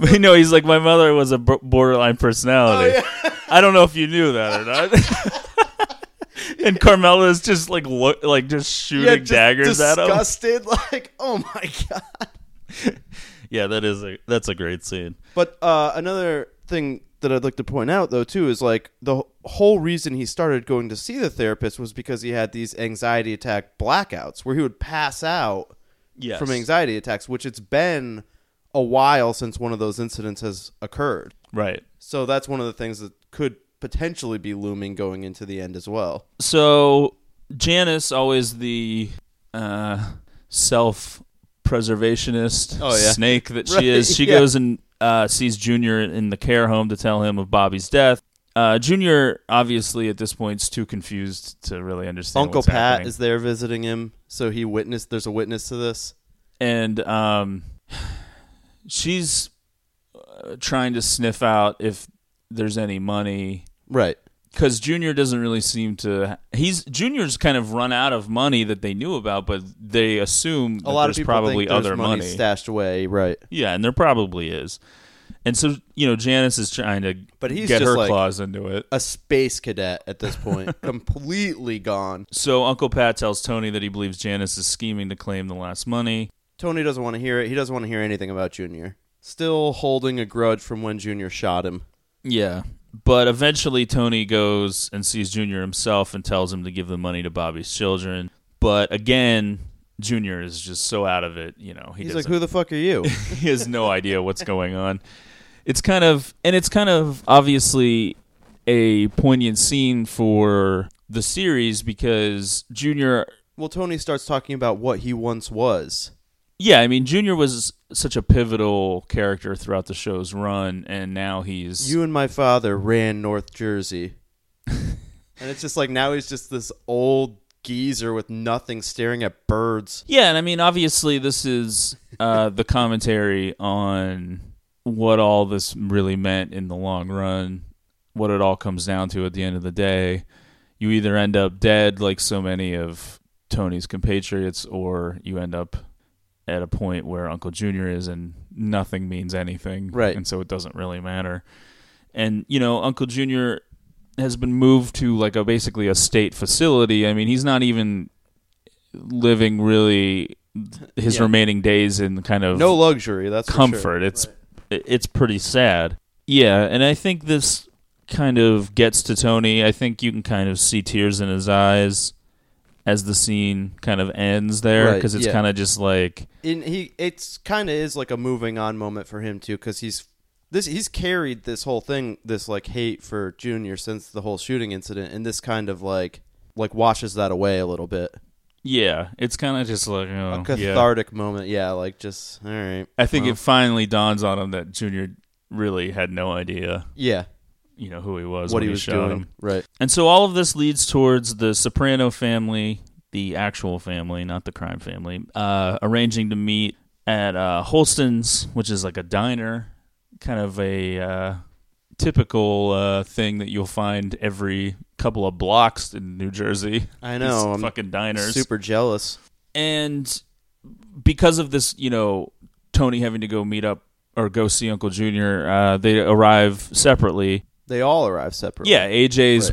But know, he's like my mother was a b- borderline personality. I don't know if you knew that or not. and Carmela Carmela's just like look, like just shooting just daggers at him. disgusted, like, oh my god. Yeah, that is a that's a great scene. But uh, another thing that I'd like to point out, though, too, is like the whole reason he started going to see the therapist was because he had these anxiety attack blackouts where he would pass out Yes. from anxiety attacks, which it's been a while since one of those incidents has occurred. Right. So that's one of the things that could potentially be looming going into the end as well. So Janice, always the uh, self preservationist Oh, yeah. snake that she (laughs) Right, is, she yeah. goes and uh, sees Junior in the care home to tell him of Bobby's death. Uh, Junior, obviously, at this point, is too confused to really understand. Uncle Pat happening. is there visiting him, so he witnessed. There's a witness to this. and um, she's uh, trying to sniff out if there's any money Right. Because Junior doesn't really seem to. He's Junior's kind of run out of money that they knew about, but they assume A that lot of people probably think there's other money, money. stashed away. Right. yeah, and there probably is. And so you know, Janice is trying to But he's get her like- claws into it. a space cadet at this point, (laughs) completely gone. So Uncle Pat tells Tony that he believes Janice is scheming to claim the last money. Tony doesn't want to hear it. He doesn't want to hear anything about Junior. Still holding a grudge from when Junior shot him. Yeah. But eventually Tony goes and sees Junior himself and tells him to give the money to Bobby's children. But again, Junior is just so out of it, you know. He He's like, "Who the fuck are you?" (laughs) he has no idea what's going on. It's kind of and it's kind of obviously a poignant scene for the series because Junior well, Tony starts talking about what he once was, yeah, I mean, Junior was such a pivotal character throughout the show's run, and now he's You and my father ran North Jersey. (laughs) and it's just like now he's just this old geezer with nothing staring at birds. Yeah, and I mean, obviously, this is uh, (laughs) the commentary on what all this really meant in the long run, what it all comes down to at the end of the day. You either end up dead, like so many of Tony's compatriots, or you end up at a point where Uncle Junior is and nothing means anything. Right. And so it doesn't really matter. And, you know, Uncle Junior has been moved to like a basically a state facility. I mean, he's not even living really his Yeah. remaining days in kind of No luxury, that's for sure. comfort. It's it's pretty sad. Yeah, and I think this kind of gets to Tony. I think you can kind of see tears in his eyes as the scene kind of ends there Right, because it's yeah. kind of just like in he it's kind of is like a moving on moment for him too because he's this he's carried this whole thing this like hate for junior since the whole shooting incident and this kind of like like washes that away a little bit yeah, it's kind of just like oh, a yeah. cathartic moment yeah like just all right I think well, it finally dawns on him that Junior really had no idea, yeah you know, who he was what he was doing him. right And so all of this leads towards the Soprano family, the actual family, not the crime family, uh, arranging to meet at uh, Holsten's, which is like a diner, kind of a uh, typical uh, thing that you'll find every couple of blocks in New Jersey. I know, I'm fucking diners. super jealous And because of this, you know, Tony having to go meet up or go see Uncle Junior, uh, they arrive separately. They all arrive separately Yeah, AJ's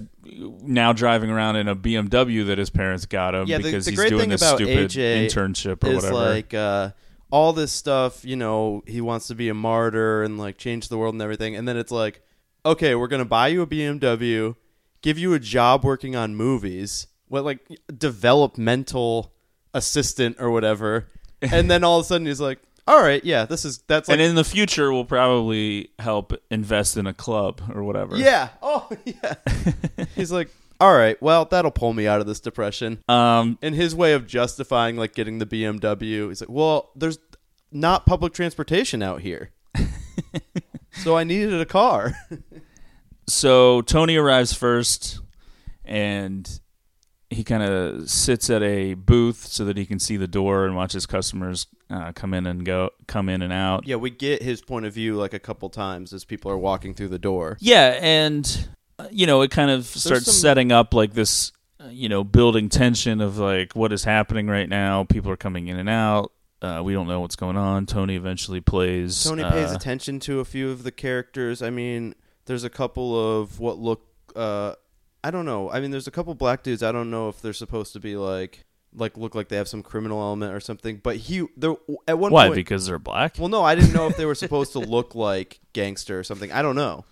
now driving around in a BMW that his parents got him Yeah, the- because the he's great doing thing this about stupid AJ internship or is whatever. like uh, all this stuff. You know, he wants to be a martyr and like change the world and everything. And then it's like, okay, we're gonna buy you a BMW, give you a job working on movies, what like developmental assistant or whatever. (laughs) And then all of a sudden he's like, all right, yeah, this is that's like and in the future, we'll probably help invest in a club or whatever. yeah, oh (laughs) yeah. (laughs) he's like, all right, well that'll pull me out of this depression. Um. in his way of justifying like getting the BMW, he's like, "Well, there's not public transportation out here, (laughs) so I needed a car." So Tony arrives first, and kind of sits at a booth so that he can see the door and watch his customers uh, come in and go, come in and out. yeah, we get his point of view like a couple times as people are walking through the door. Yeah, and uh, you know, it kind of starts some- setting up like this, uh, you know, building tension of like what is happening right now. People are coming in and out. Uh, we don't know what's going on. Tony eventually plays. Tony pays attention to a few of the characters. I mean, there's a couple of what look uh I don't know. I mean, there's a couple black dudes. I don't know if they're supposed to be like like look like they have some criminal element or something, but he there at one Why? point Because they're black. Well, no, I didn't know if they were supposed to look (laughs) like gangster or something. I don't know.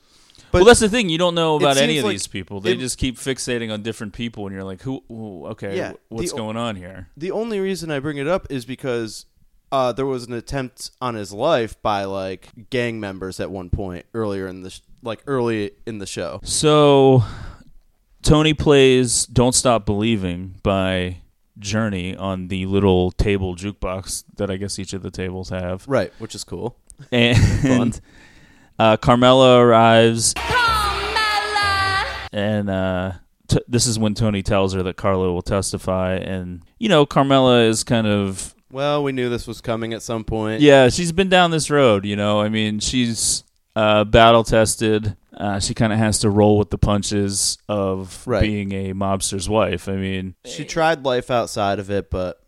But well, that's the thing. You don't know about any of like these people. They it- just keep fixating on different people, and you're like, "Who? ooh, okay, Yeah, what's the- going on here?" the only reason I bring it up is because uh, there was an attempt on his life by like gang members at one point earlier in the sh- like early in the show. So, Tony plays "Don't Stop Believing" by Journey on the little table jukebox that I guess each of the tables have, Right, which is cool. (laughs) and uh, Carmela arrives, and uh, t- this is when Tony tells her that Carlo will testify, and you know, Carmela is kind of Well, we knew this was coming at some point. Yeah, she's been down this road. You know, I mean, she's uh, battle tested. Uh, she kind of has to roll with the punches of Right. being a mobster's wife. I mean, She tried life outside of it, but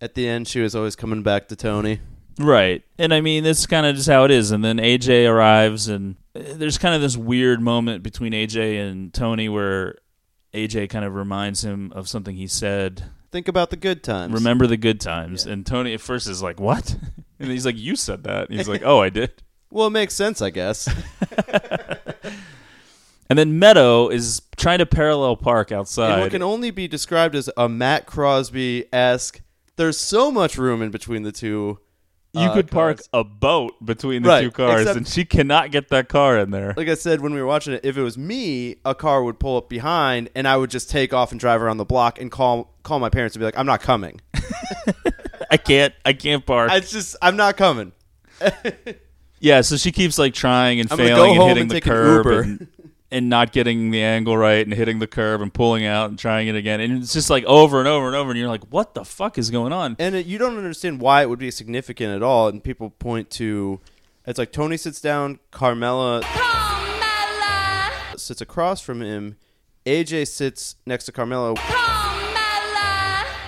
at the end she was always coming back to Tony. right? And I mean, this is kind of just how it is. And then AJ arrives, and uh, there's kind of this weird moment between AJ and Tony where AJ kind of reminds him of something he said. Think about the good times. Remember the good times. And Tony at first is like, "What?" (laughs) And he's like, "You said that." And he's (laughs) like, "Oh, I did." Well, it makes sense, I guess. (laughs) (laughs) And then Meadow is trying to parallel park outside. what can only be described as a Matt Crosby esque. There's so much room in between the two. You uh, could park cars. a boat between the Right, two cars, and she cannot get that car in there. Like I said when we were watching it, if it was me, a car would pull up behind, and I would just take off and drive around the block and call call my parents and be like, "I'm not coming." (laughs) I can't. I can't park. It's just I'm not coming. Yeah, so she keeps like trying and I'm gonna failing go and home hitting and the take an curb Uber. and, and not getting the angle right and hitting the curb and pulling out and trying it again. And it's just like over and over and over. And you're like, what the fuck is going on? And it, you don't understand why it would be significant at all. And people point to it's like Tony sits down, Carmela sits across from him, AJ sits next to Carmela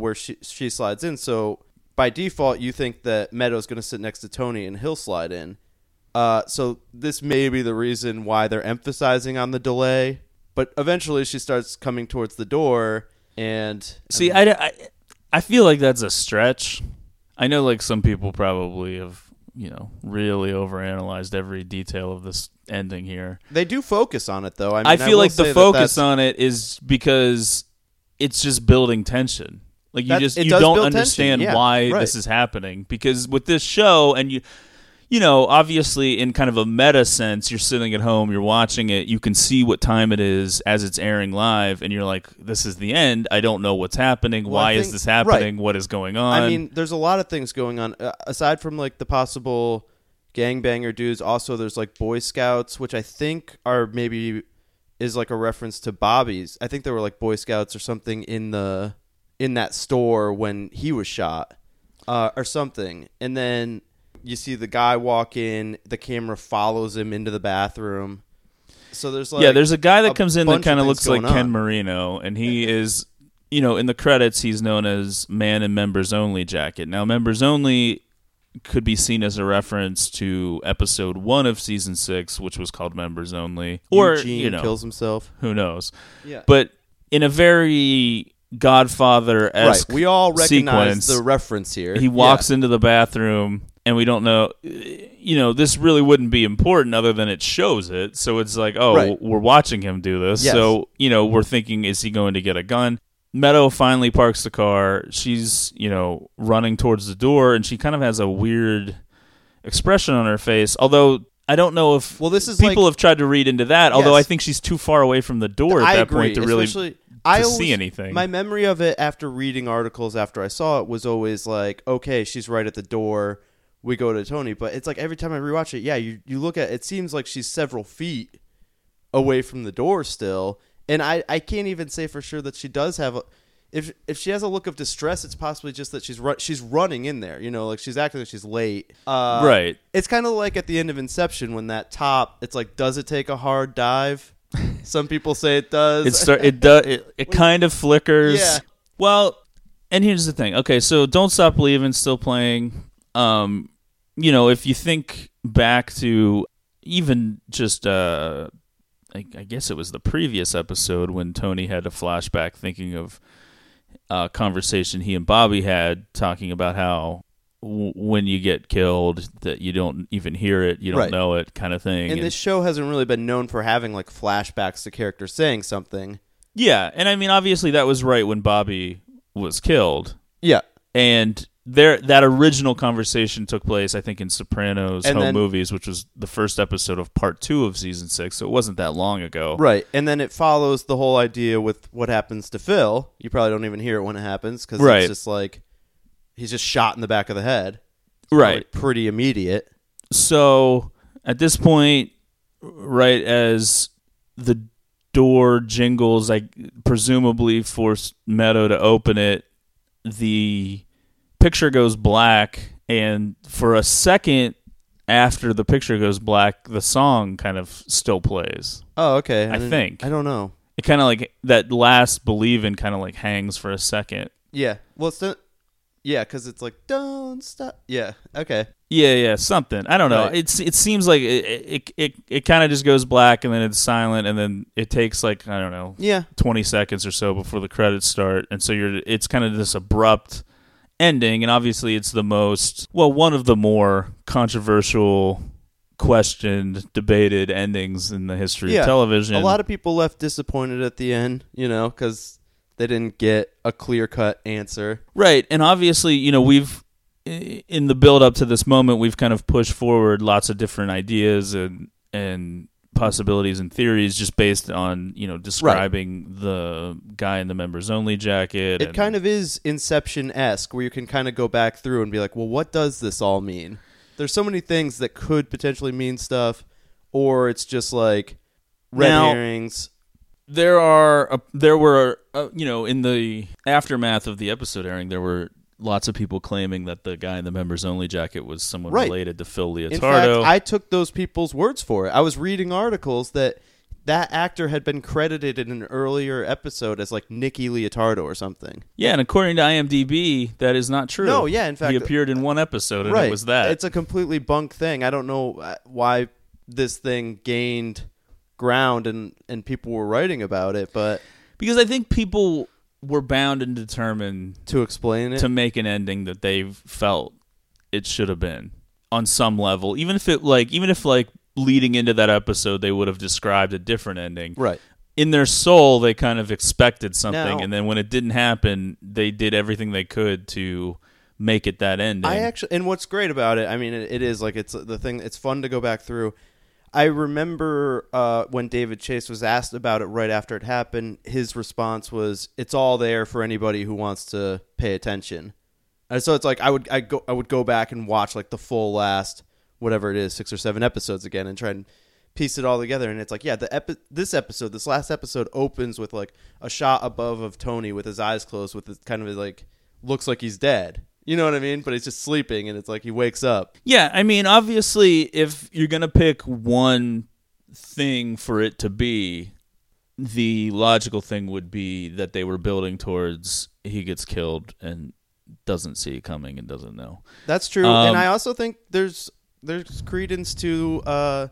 where she she slides in. So by default, you think that Meadows going to sit next to Tony and he'll slide in. Uh, so this may be the reason why they're emphasizing on the delay. But eventually, she starts coming towards the door, and See, I, I, I feel like that's a stretch. I know, like, some people probably have, you know, really overanalyzed every detail of this ending here. they do focus on it though. I, mean, I feel will like the focus on it is because it's just building tension. Like you That- just you don't tension, understand yeah, why right. this is happening because with this show and you you know obviously in kind of a meta sense you're sitting at home you're watching it you can see what time it is as it's airing live and you're like this is the end I don't know what's happening Well, why I is this happening what is going on I mean, there's a lot of things going on uh, aside from like the possible gangbanger dudes. Also, there's like Boy Scouts, which I think are maybe is like a reference to Bobby's. I think there were like Boy Scouts or something in the in that store when he was shot, uh, or something. And then you see the guy walk in. The camera follows him into the bathroom. So there's like yeah, there's a guy that a comes in that kind of looks like going Ken. Marino, and he is, you know, in the credits he's known as Man in Members Only jacket. Now, Members Only could be seen as a reference to episode one of season six, which was called Members Only, or Eugene you know, kills himself. who knows? Yeah. But in a very Godfather Right. esque, We all recognize sequence, the reference here. he walks into the bathroom and we don't know you know this really wouldn't be important other than it shows it so it's like oh Right. we're watching him do this Yes. so you know we're thinking is he going to get a gun meadow finally parks the car she's you know running towards the door and she kind of has a weird expression on her face although I don't know if Well, this is people like- have tried to read into that. Although I think she's too far away from the door at I that agree, point to really to always, see anything. My memory of it after reading articles after I saw it was always like, okay, she's right at the door. We go to Tony, but it's like every time I rewatch it, yeah, you you look at it seems like she's several feet away from the door still, and I I can't even say for sure that she does have a. If, if she has a look of distress, it's possibly just that she's run, she's running in there. You know, like she's acting like she's late. Uh, Right. It's kind of like at the end of Inception when that top. It's like, does it take a hard dive? Some people say it does. It start it does it, it kind of flickers. Yeah. Well, and here's the thing. Okay, so Don't Stop Believing still playing. Um, you know, if you think back to even just uh I, I guess it was the previous episode when Tony had a flashback thinking of a conversation he and Bobby had talking about how w- when you get killed that you don't even hear it, you don't Right. know it kind of thing. and this show hasn't really been known for having like flashbacks to characters saying something. Yeah, and I mean obviously that was right when Bobby was killed. Yeah. And there that original conversation took place I think in Sopranos And Home then- Movies, which was the first episode of part 2 of season 6, so it wasn't that long ago. Right. And then it follows the whole idea with what happens to Phil. You probably don't even hear it when it happens because Right. it's just like he's just shot in the back of the head. It's Right. Pretty immediate. So at this point right as the door jingles I presumably force Meadow to open it, the picture goes black and for a second after the picture goes black the song kind of still plays Oh, okay. I didn't- think. I don't know. it kind of like that last believe in kind of like hangs for a second Yeah. Well, it's the, yeah, because it's like don't stop. Yeah. Okay. yeah yeah something i don't know Right. it's it seems like it it it, it kind of just goes black and then it's silent and then it takes like i don't know Yeah. 20 seconds or so before the credits start and so you're it's kind of this abrupt ending and obviously it's the most well one of the more controversial questioned debated endings in the history Yeah. of television A lot of people left disappointed at the end, you know, because they didn't get a clear cut answer. Right, and obviously, you know, we've in the build up to this moment, we've kind of pushed forward lots of different ideas and and possibilities and theories just based on you know describing the guy in the members only jacket. It kind of is Inception esque, where you can kind of go back through and be like, well, what does this all mean? There's so many things that could potentially mean stuff, or it's just like red Now- herrings. there are uh, there were uh, you know in the aftermath of the episode airing there were lots of people claiming that the guy in the members only jacket was someone Right. related to Phil Leotardo. In fact, I took those people's words for it. I was reading articles that that actor had been credited in an earlier episode as like Nicky Leotardo or something. yeah, and according to IMDb, that is not true. No, yeah, in fact, he appeared in one episode and right. it was that. It's a completely bunk thing. I don't know uh, why this thing gained ground and and people were writing about it, but because I think people were bound and determined to explain it, to make an ending that they felt it should have been on some level, even if it like even if like leading into that episode they would have described a different ending. right. in their soul they kind of expected something Now- and then when it didn't happen they did everything they could to make it that ending I actually, and what's great about it, I mean, it, it is like it's uh, the thing. It's fun to go back through. I remember uh, when David Chase was asked about it right after it happened. His response was, "It's all there for anybody who wants to pay attention." And so it's like I would I go I would go back and watch like the full last whatever it is six or seven episodes again and try and piece it all together. And it's like yeah, the epi- this episode, this last episode opens with like a shot above of Tony with his eyes closed, with this kind of like looks like he's dead. You know what I mean? But he's just sleeping, and it's like he wakes up. yeah i mean obviously if you're gonna pick one thing for it to be the logical thing would be that they were building towards he gets killed and doesn't see it coming and doesn't know That's true, Um, and I also think there's there's credence to uh,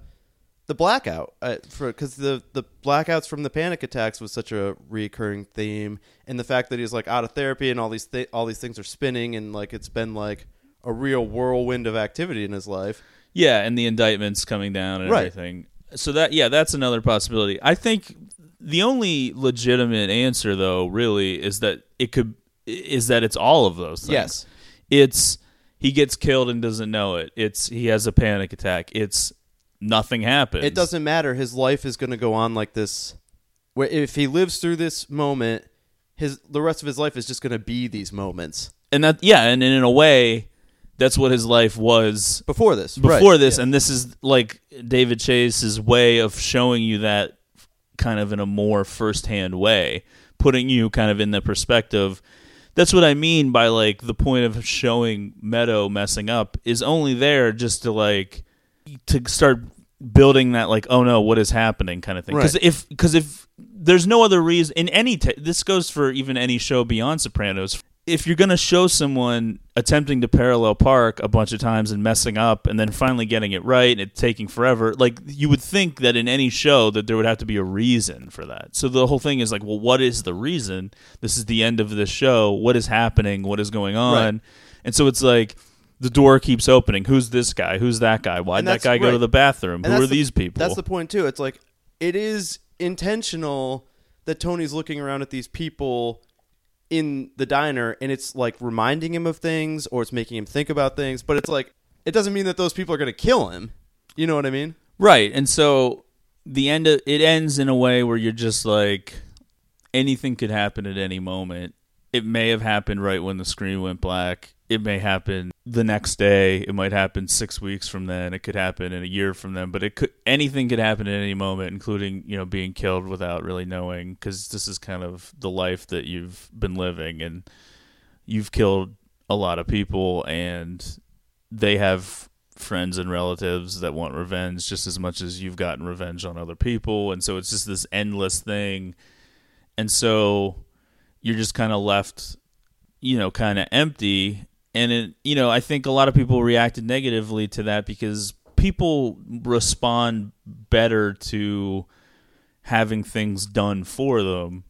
the blackout uh, for because the the blackouts from the panic attacks was such a recurring theme, and the fact that he's like out of therapy and all these th- all these things are spinning and like it's been like a real whirlwind of activity in his life. Yeah, and the indictments coming down and Right. everything. So that yeah, that's another possibility. I think the only legitimate answer though really is that it could is that it's all of those things. Yes. It's he gets killed and doesn't know it. It's he has a panic attack. It's nothing happens. It doesn't matter. His life is going to go on like this. Where if he lives through this moment, his the rest of his life is just going to be these moments And that yeah, and in a way that's what his life was before this. before Right. this Yeah. and this is like David Chase's way of showing you that kind of in a more firsthand way putting you kind of in the perspective that's what I mean by like the point of showing Meadow messing up is only there just to like to start building that like oh no what is happening kind of thing. Because Right. if because if there's no other reason in any t- this goes for even any show beyond Sopranos. If you're going to show someone attempting to parallel park a bunch of times and messing up and then finally getting it right and it taking forever like you would think that in any show that there would have to be a reason for that. So the whole thing is like well what is the reason? This is the end of the show. What is happening? What is going on? Right. and so it's like the door keeps opening who's this guy who's that guy why'd that guy go to the bathroom And who are the- these people That's the point too. It's like it is intentional that Tony's looking around at these people in the diner and it's like reminding him of things or it's making him think about things, but it's like it doesn't mean that those people are going to kill him. You know what I mean? Right. And so the end of it ends in a way where you're just like anything could happen at any moment. It may have happened right when the screen went black. It may happen the next day. It might happen 6 weeks from then. It could happen in a year from then, but it could anything could happen at any moment including, you know, being killed without really knowing cuz this is kind of the life that you've been living and you've killed a lot of people and they have friends and relatives that want revenge just as much as you've gotten revenge on other people and so it's just this endless thing and so you're just kind of left you know kind of empty and it you know i think a lot of people reacted negatively to that because people respond better to having things done for them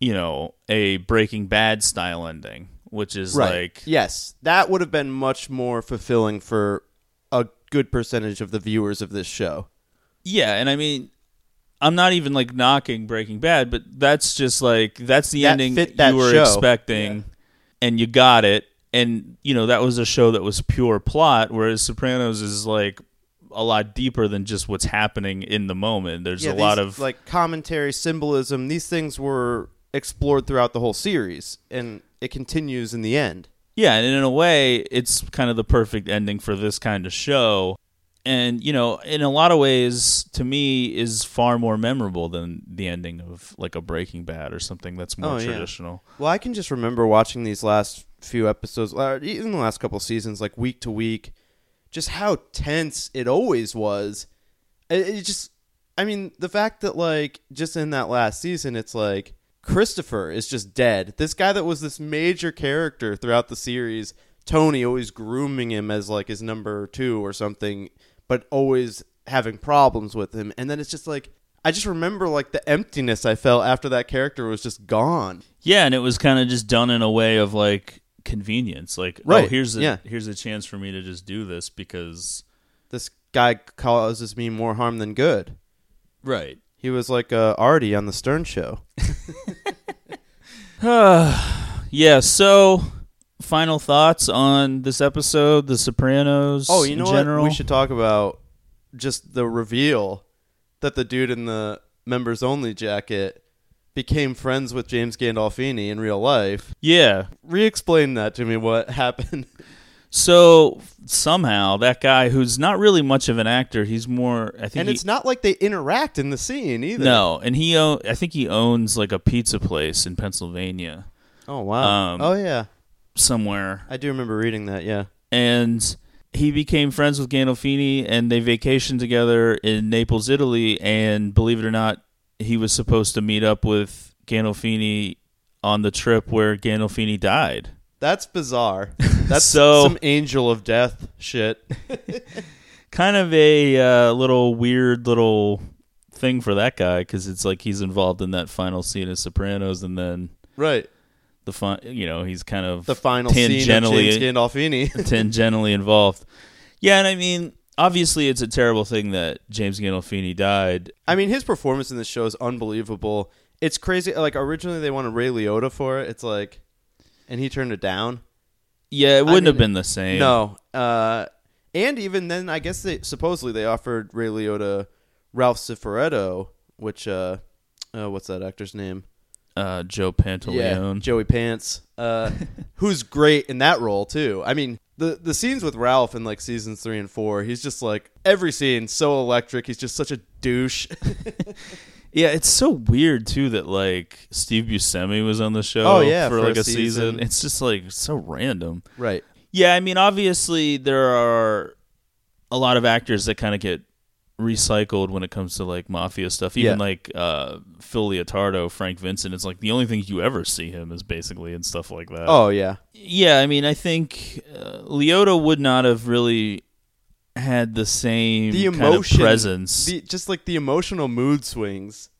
you know a breaking bad style ending which is like yes, that would have been much more fulfilling for a good percentage of the viewers of this show. Yeah, and I mean, I'm not even like knocking Breaking Bad, but that's just like that's the That ending that you were show. expecting, and you got it. And you know that was a show that was pure plot, whereas Sopranos is like a lot deeper than just what's happening in the moment. There's Yeah, a lot of like commentary, symbolism. These things were explored throughout the whole series, and it continues in the end. Yeah, and in a way, it's kind of the perfect ending for this kind of show. And, you know, in a lot of ways, to me, is far more memorable than the ending of like a Breaking Bad or something that's more Oh, yeah. traditional. Well, I can just remember watching these last few episodes, even the last couple seasons, like week to week, just how tense it always was. It, it just, I mean, the fact that like just in that last season, it's like Christopher is just dead. This guy that was this major character throughout the series, Tony always grooming him as like his number two or something, but always having problems with him. And then it's just like I just remember like the emptiness I felt after that character was just gone. Yeah, and it was kind of just done in a way of like convenience. Like, oh, Right, here's a yeah. here's a chance for me to just do this because This guy causes me more harm than good. right. He was like uh, Artie on the Stern Show. (laughs) (sighs) Yeah, so final thoughts on this episode, The Sopranos. Oh, you know in general? what? We should talk about just the reveal that the dude in the members only jacket became friends with James Gandolfini in real life. Yeah. Re-explain that to me. What (laughs) happened? So somehow that guy who's not really much of an actor, he's more I think and he- it's not like they interact in the scene either. No, and he own, I think he owns like a pizza place in Pennsylvania Oh wow. Um, oh yeah. somewhere. I do remember reading that. Yeah. and he became friends with Gandolfini and they vacationed together in Naples, Italy. And believe it or not, he was supposed to meet up with Gandolfini on the trip where Gandolfini died. That's bizarre. (laughs) That's So- some angel of death shit. (laughs) Kind of a uh, little weird little thing for that guy because it's like he's involved in that final scene of Sopranos, and then right. the fun, you know, he's kind of The final scene of James Gandolfini. (laughs) tangentially involved. Yeah, and I mean, obviously, it's a terrible thing that James Gandolfini died. I mean, his performance in this show is unbelievable. It's crazy. Like originally they wanted Ray Liotta for it. It's like, and he turned it down. Yeah, it wouldn't have mean, been the same. No. Uh, and even then, I guess they supposedly they offered Ray Liotta Ralph Cifaretto, which uh, uh what's that actor's name? uh, Joe Pantoliano. Joey Pants, uh, (laughs) who's great in that role too. I mean, the the scenes with Ralph in like seasons three and four, he's just like every scene so electric. He's just such a douche. (laughs) Yeah, it's so weird too that like Steve Buscemi was on the show. Oh, yeah, for, for like a a season. season. It's just like so random. right. Yeah, I mean, obviously there are a lot of actors that kind of get recycled when it comes to like mafia stuff. Even Yeah. like uh, Phil Leotardo, Frank Vincent. It's like the only thing you ever see him is basically and stuff like that. Oh yeah. yeah. I mean, I think uh, Liotta would not have really had the same the kind of emotion presence. the, just like the emotional mood swings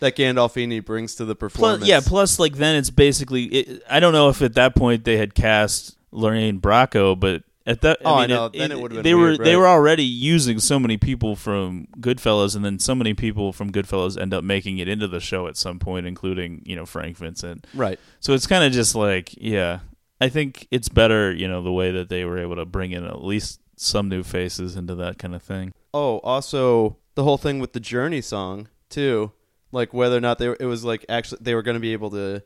that Gandolfini brings to the Plus, performance. yeah, plus like then it's basically it, I don't know if at that point they had cast Lorraine Bracco, but at that Oh, I mean, know. it- Then it it- would've been they weird, were they were already using so many people from Goodfellas, and then so many people from Goodfellas end up making it into the show at some point, including you know Frank Vincent. right. So it's kind of just like yeah, I think it's better you know the way that they were able to bring in at least some new faces into that kind of thing. Oh, also the whole thing with the Journey song too, like whether or not they were, it was like actually they were going to be able to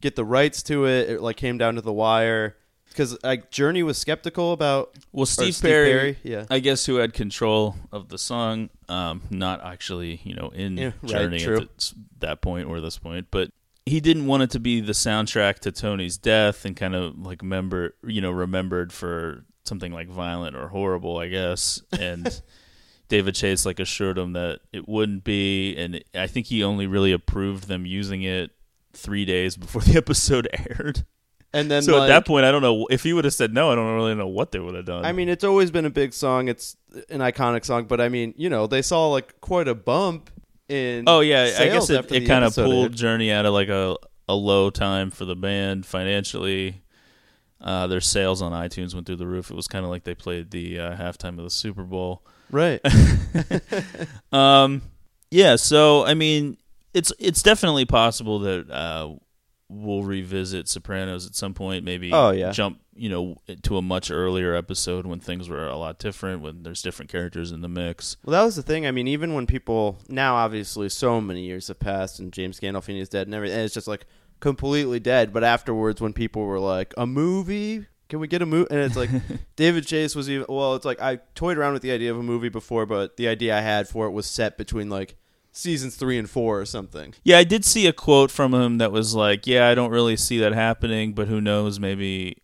get the rights to it. It like came down to the wire because like Journey was skeptical about. Well, Steve, Steve Perry, Perry, yeah. I guess who had control of the song, um, not actually, you know, in Yeah, Journey true. at th- that point or this point, but he didn't want it to be the soundtrack to Tony's death and kind of like member, you know, remembered for something like violent or horrible, I guess. And (laughs) David Chase like assured him that it wouldn't be, and I think he only really approved them using it three days before the (laughs) episode aired. And then so like, at that point, I don't know if he would have said no. I don't really know what they would have done. I mean, it's always been a big song. It's an iconic song, but I mean, you know, they saw like quite a bump in. Oh yeah, I guess it, it kind of pulled. Journey out of like a, a low time for the band financially. Uh, their sales on iTunes went through the roof. It was kind of like they played the uh, halftime of the Super Bowl. right. (laughs) (laughs) Um, yeah, so I mean, it's it's definitely possible that uh, we'll revisit Sopranos at some point. Maybe Oh, yeah. jump you know to a much earlier episode when things were a lot different, when there's different characters in the mix. Well, that was the thing. I mean, even when people now, obviously, so many years have passed, and James Gandolfini is dead, and everything, and it's just like completely dead. But afterwards, when people were like, "A movie? Can we get a movie?" and it's like (laughs) David Chase was even. Well, it's like I toyed around with the idea of a movie before, but the idea I had for it was set between like seasons three and four or something. Yeah, I did see a quote from him that was like, "Yeah, I don't really see that happening, but who knows? Maybe,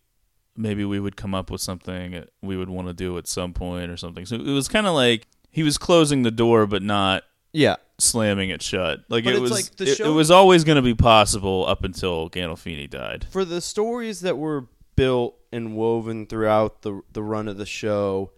maybe we would come up with something we would want to do at some point or something." So it was kind of like he was closing the door, but not Yeah, slamming it shut. Like But it was, like the it, it was always going to be possible up until Gandolfini died. for the stories that were built and woven throughout the the run of the show,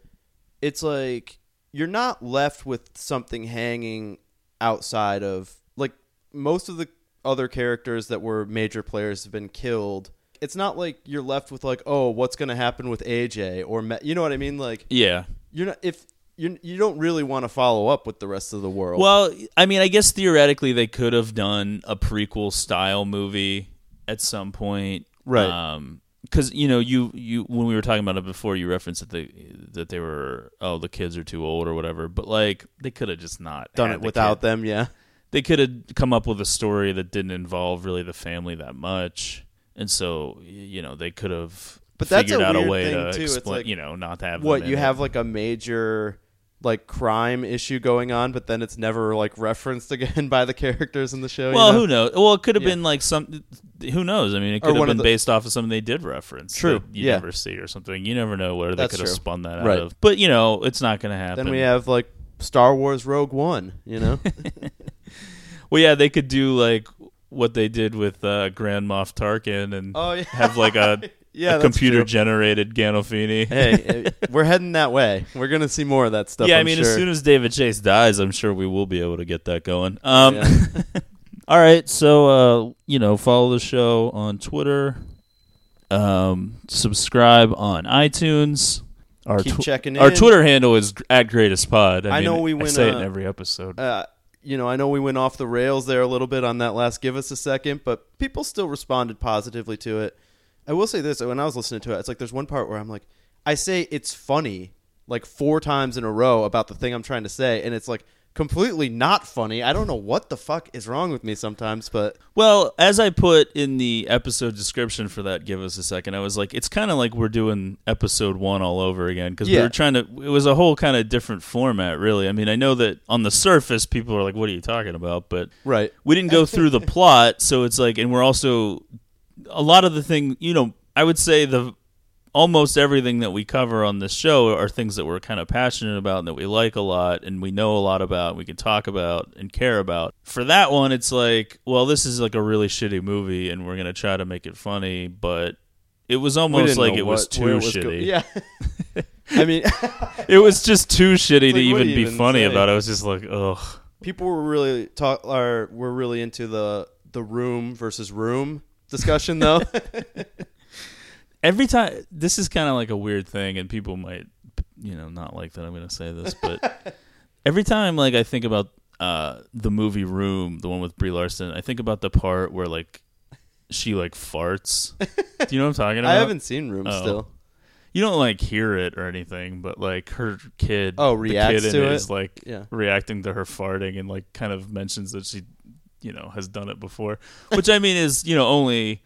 it's like you're not left with something hanging outside of like most of the other characters that were major players have been killed. It's not like you're left with like, oh, what's going to happen with AJ or Me- you know what I mean? Like Yeah. you're not if you you don't really want to follow up with the rest of the world. Well, I mean, I guess theoretically they could have done a prequel style movie at some point, Right. Um, because you know, you you when we were talking about it before, you referenced that they that they were oh the kids are too old or whatever, but like they could have just not done it the without kid. them, yeah. They could have come up with a story that didn't involve really the family that much, and so you know they could have But that's figured a out a way thing, to too. It's explain, like, you know, not to have what you it. have like a major like crime issue going on, but then it's never like referenced (laughs) again by the characters in the show. you Well, know? who knows? Well, it could have Yeah. been like some. Who knows? I mean, it could have been the- based off of something they did reference. True, You yeah. never see or something. You never know where they That's could have spun that out Right. of. But you know, it's not going to happen. Then we have like Star Wars Rogue One. You know, (laughs) Well, yeah, they could do like what they did with uh, Grand Moff Tarkin and Oh, yeah. have like a, (laughs) Yeah, a computer generated Gandolfini. (laughs) hey, uh, we're heading that way. We're gonna see more of that stuff. yeah, I I'm mean, sure. as soon as David Chase dies, I'm sure we will be able to get that going. Um, Yeah. All right, so uh, you know, follow the show on Twitter. Um, subscribe on iTunes. Our Keep tw- checking Our. Twitter handle is at Greatest Pod. I, I mean, know we I went, say it uh, in every episode. uh, you know, I know we went off the rails there a little bit on that last give us a second, but people still responded positively to it. I will say this: when I was listening to it, it's like there's one part where I'm like, I say it's funny like four times in a row about the thing I'm trying to say, and it's like completely not funny. I don't know what the fuck is wrong with me sometimes, but Well, as I put in the episode description for that, give us a second. I was like, it's kind of like we're doing episode one all over again because we Yeah. were trying to. It was a whole kind of different format, really. I mean, I know that on the surface, people are like, "What are you talking about?" But Right. we didn't go through the plot, so it's like, and we're also a lot of the thing. You know, I would say the almost everything that we cover on this show are things that we're kind of passionate about and that we like a lot and we know a lot about and we can talk about and care about. For that one, it's like, well, this is like a really shitty movie and we're going to try to make it funny, but it was almost like it was what- where too it was go- shitty. yeah. (laughs) I mean, (laughs) It was just too shitty It's to even be even funny say? about. I was just like, ugh. people were really talk are were really into the the room versus room discussion though. (laughs) every time this is kind of like a weird thing and people might you know not like that i'm going to say this but (laughs) every time like i think about uh the movie room the one with brie larson i think about the part where like she like farts do you know what i'm talking (laughs) about I haven't seen Room Oh. still. you don't like hear it or anything but like her kid Oh, the reacts kid to in it? is like Yeah. reacting to her farting and like kind of mentions that she you know has done it before which i mean is you know only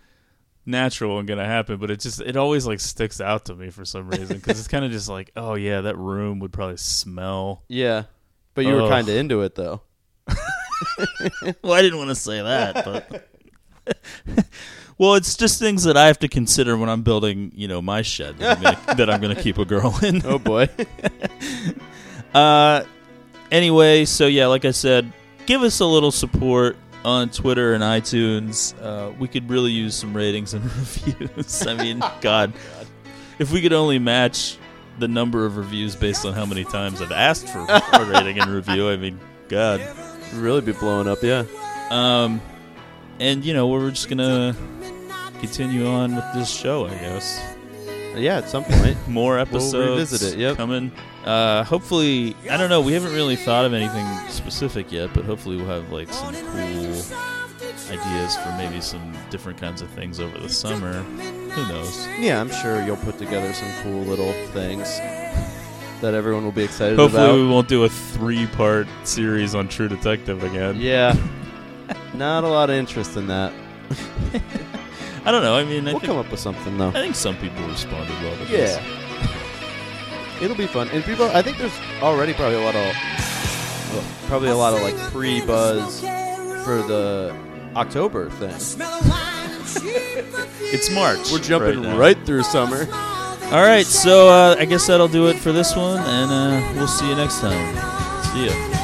natural and gonna happen but it just it always like sticks out to me for some reason because it's kind of just like oh yeah that room would probably smell Yeah, but you were Ugh. kind of into it though. (laughs) well i didn't want to say that but (laughs) well it's just things that i have to consider when i'm building you know my shed that i'm gonna, (laughs) that I'm gonna keep a girl in Oh boy. Uh, anyway, so yeah, like I said, give us a little support on Twitter and iTunes. Uh, we could really use some ratings and (laughs) reviews. I mean, (laughs) God, if we could only match the number of reviews based on how many times I've asked for a (laughs) rating and review, I mean, God. really be blowing up, yeah. Um, and you know, we're just gonna continue on with this show, I guess. Yeah, at some point. more episodes revisit it, yep. coming. Uh, hopefully, I don't know. We haven't really thought of anything specific yet, but hopefully we'll have like some cool ideas for maybe some different kinds of things over the summer. Who knows? Yeah, I'm sure you'll put together some cool little things (laughs) that everyone will be excited Hopefully, about. Hopefully, we won't do a three-part series on True Detective again. Yeah. (laughs) Not a lot of interest in that. (laughs) I don't know. I mean, I We'll think, come up with something though. I think some people responded well to Yeah. this. It'll be fun. And people I think there's already probably a lot of well, probably a lot of like pre-buzz for the October thing. (laughs) It's March. We're jumping now. right, through summer. All right, so uh, I guess that'll do it for this one, and uh, we'll see you next time. See ya.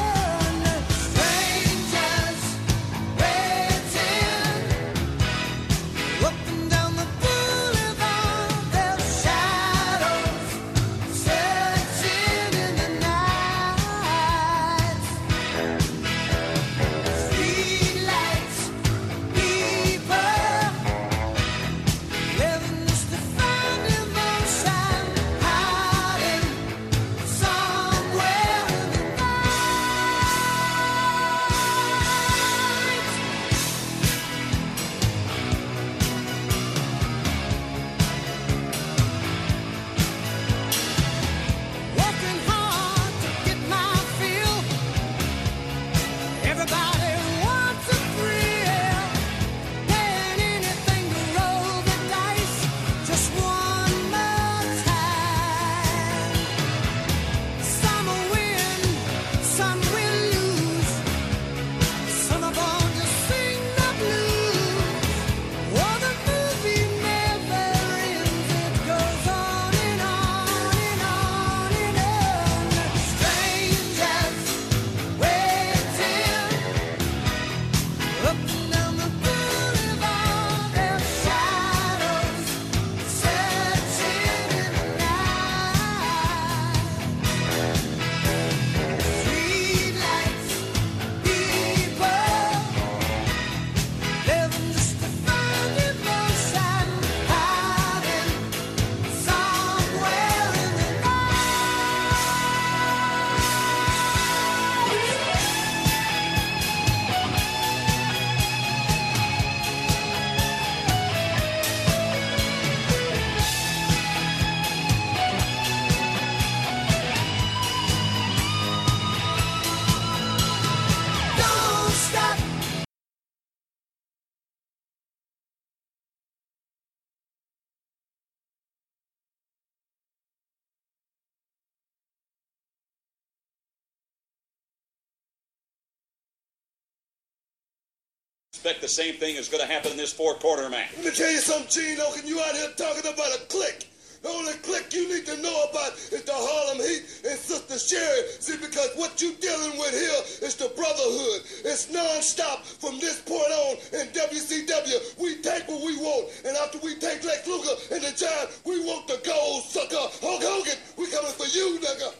Expect the same thing is going to happen in this four-quarter match. Let me tell you something, Gene Oken. You out here talking about a clique. The only clique you need to know about is the Harlem Heat and Sister Sherri. See, because what you dealing with here is the brotherhood. It's non-stop from this point on in WCW. We take what we want, and after we take Lex Luger and the Giant, we want the gold sucker. Hulk Hogan, we coming for you, nigga.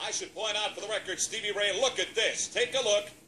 I should point out for the record, Stevie Ray, look at this. Take a look.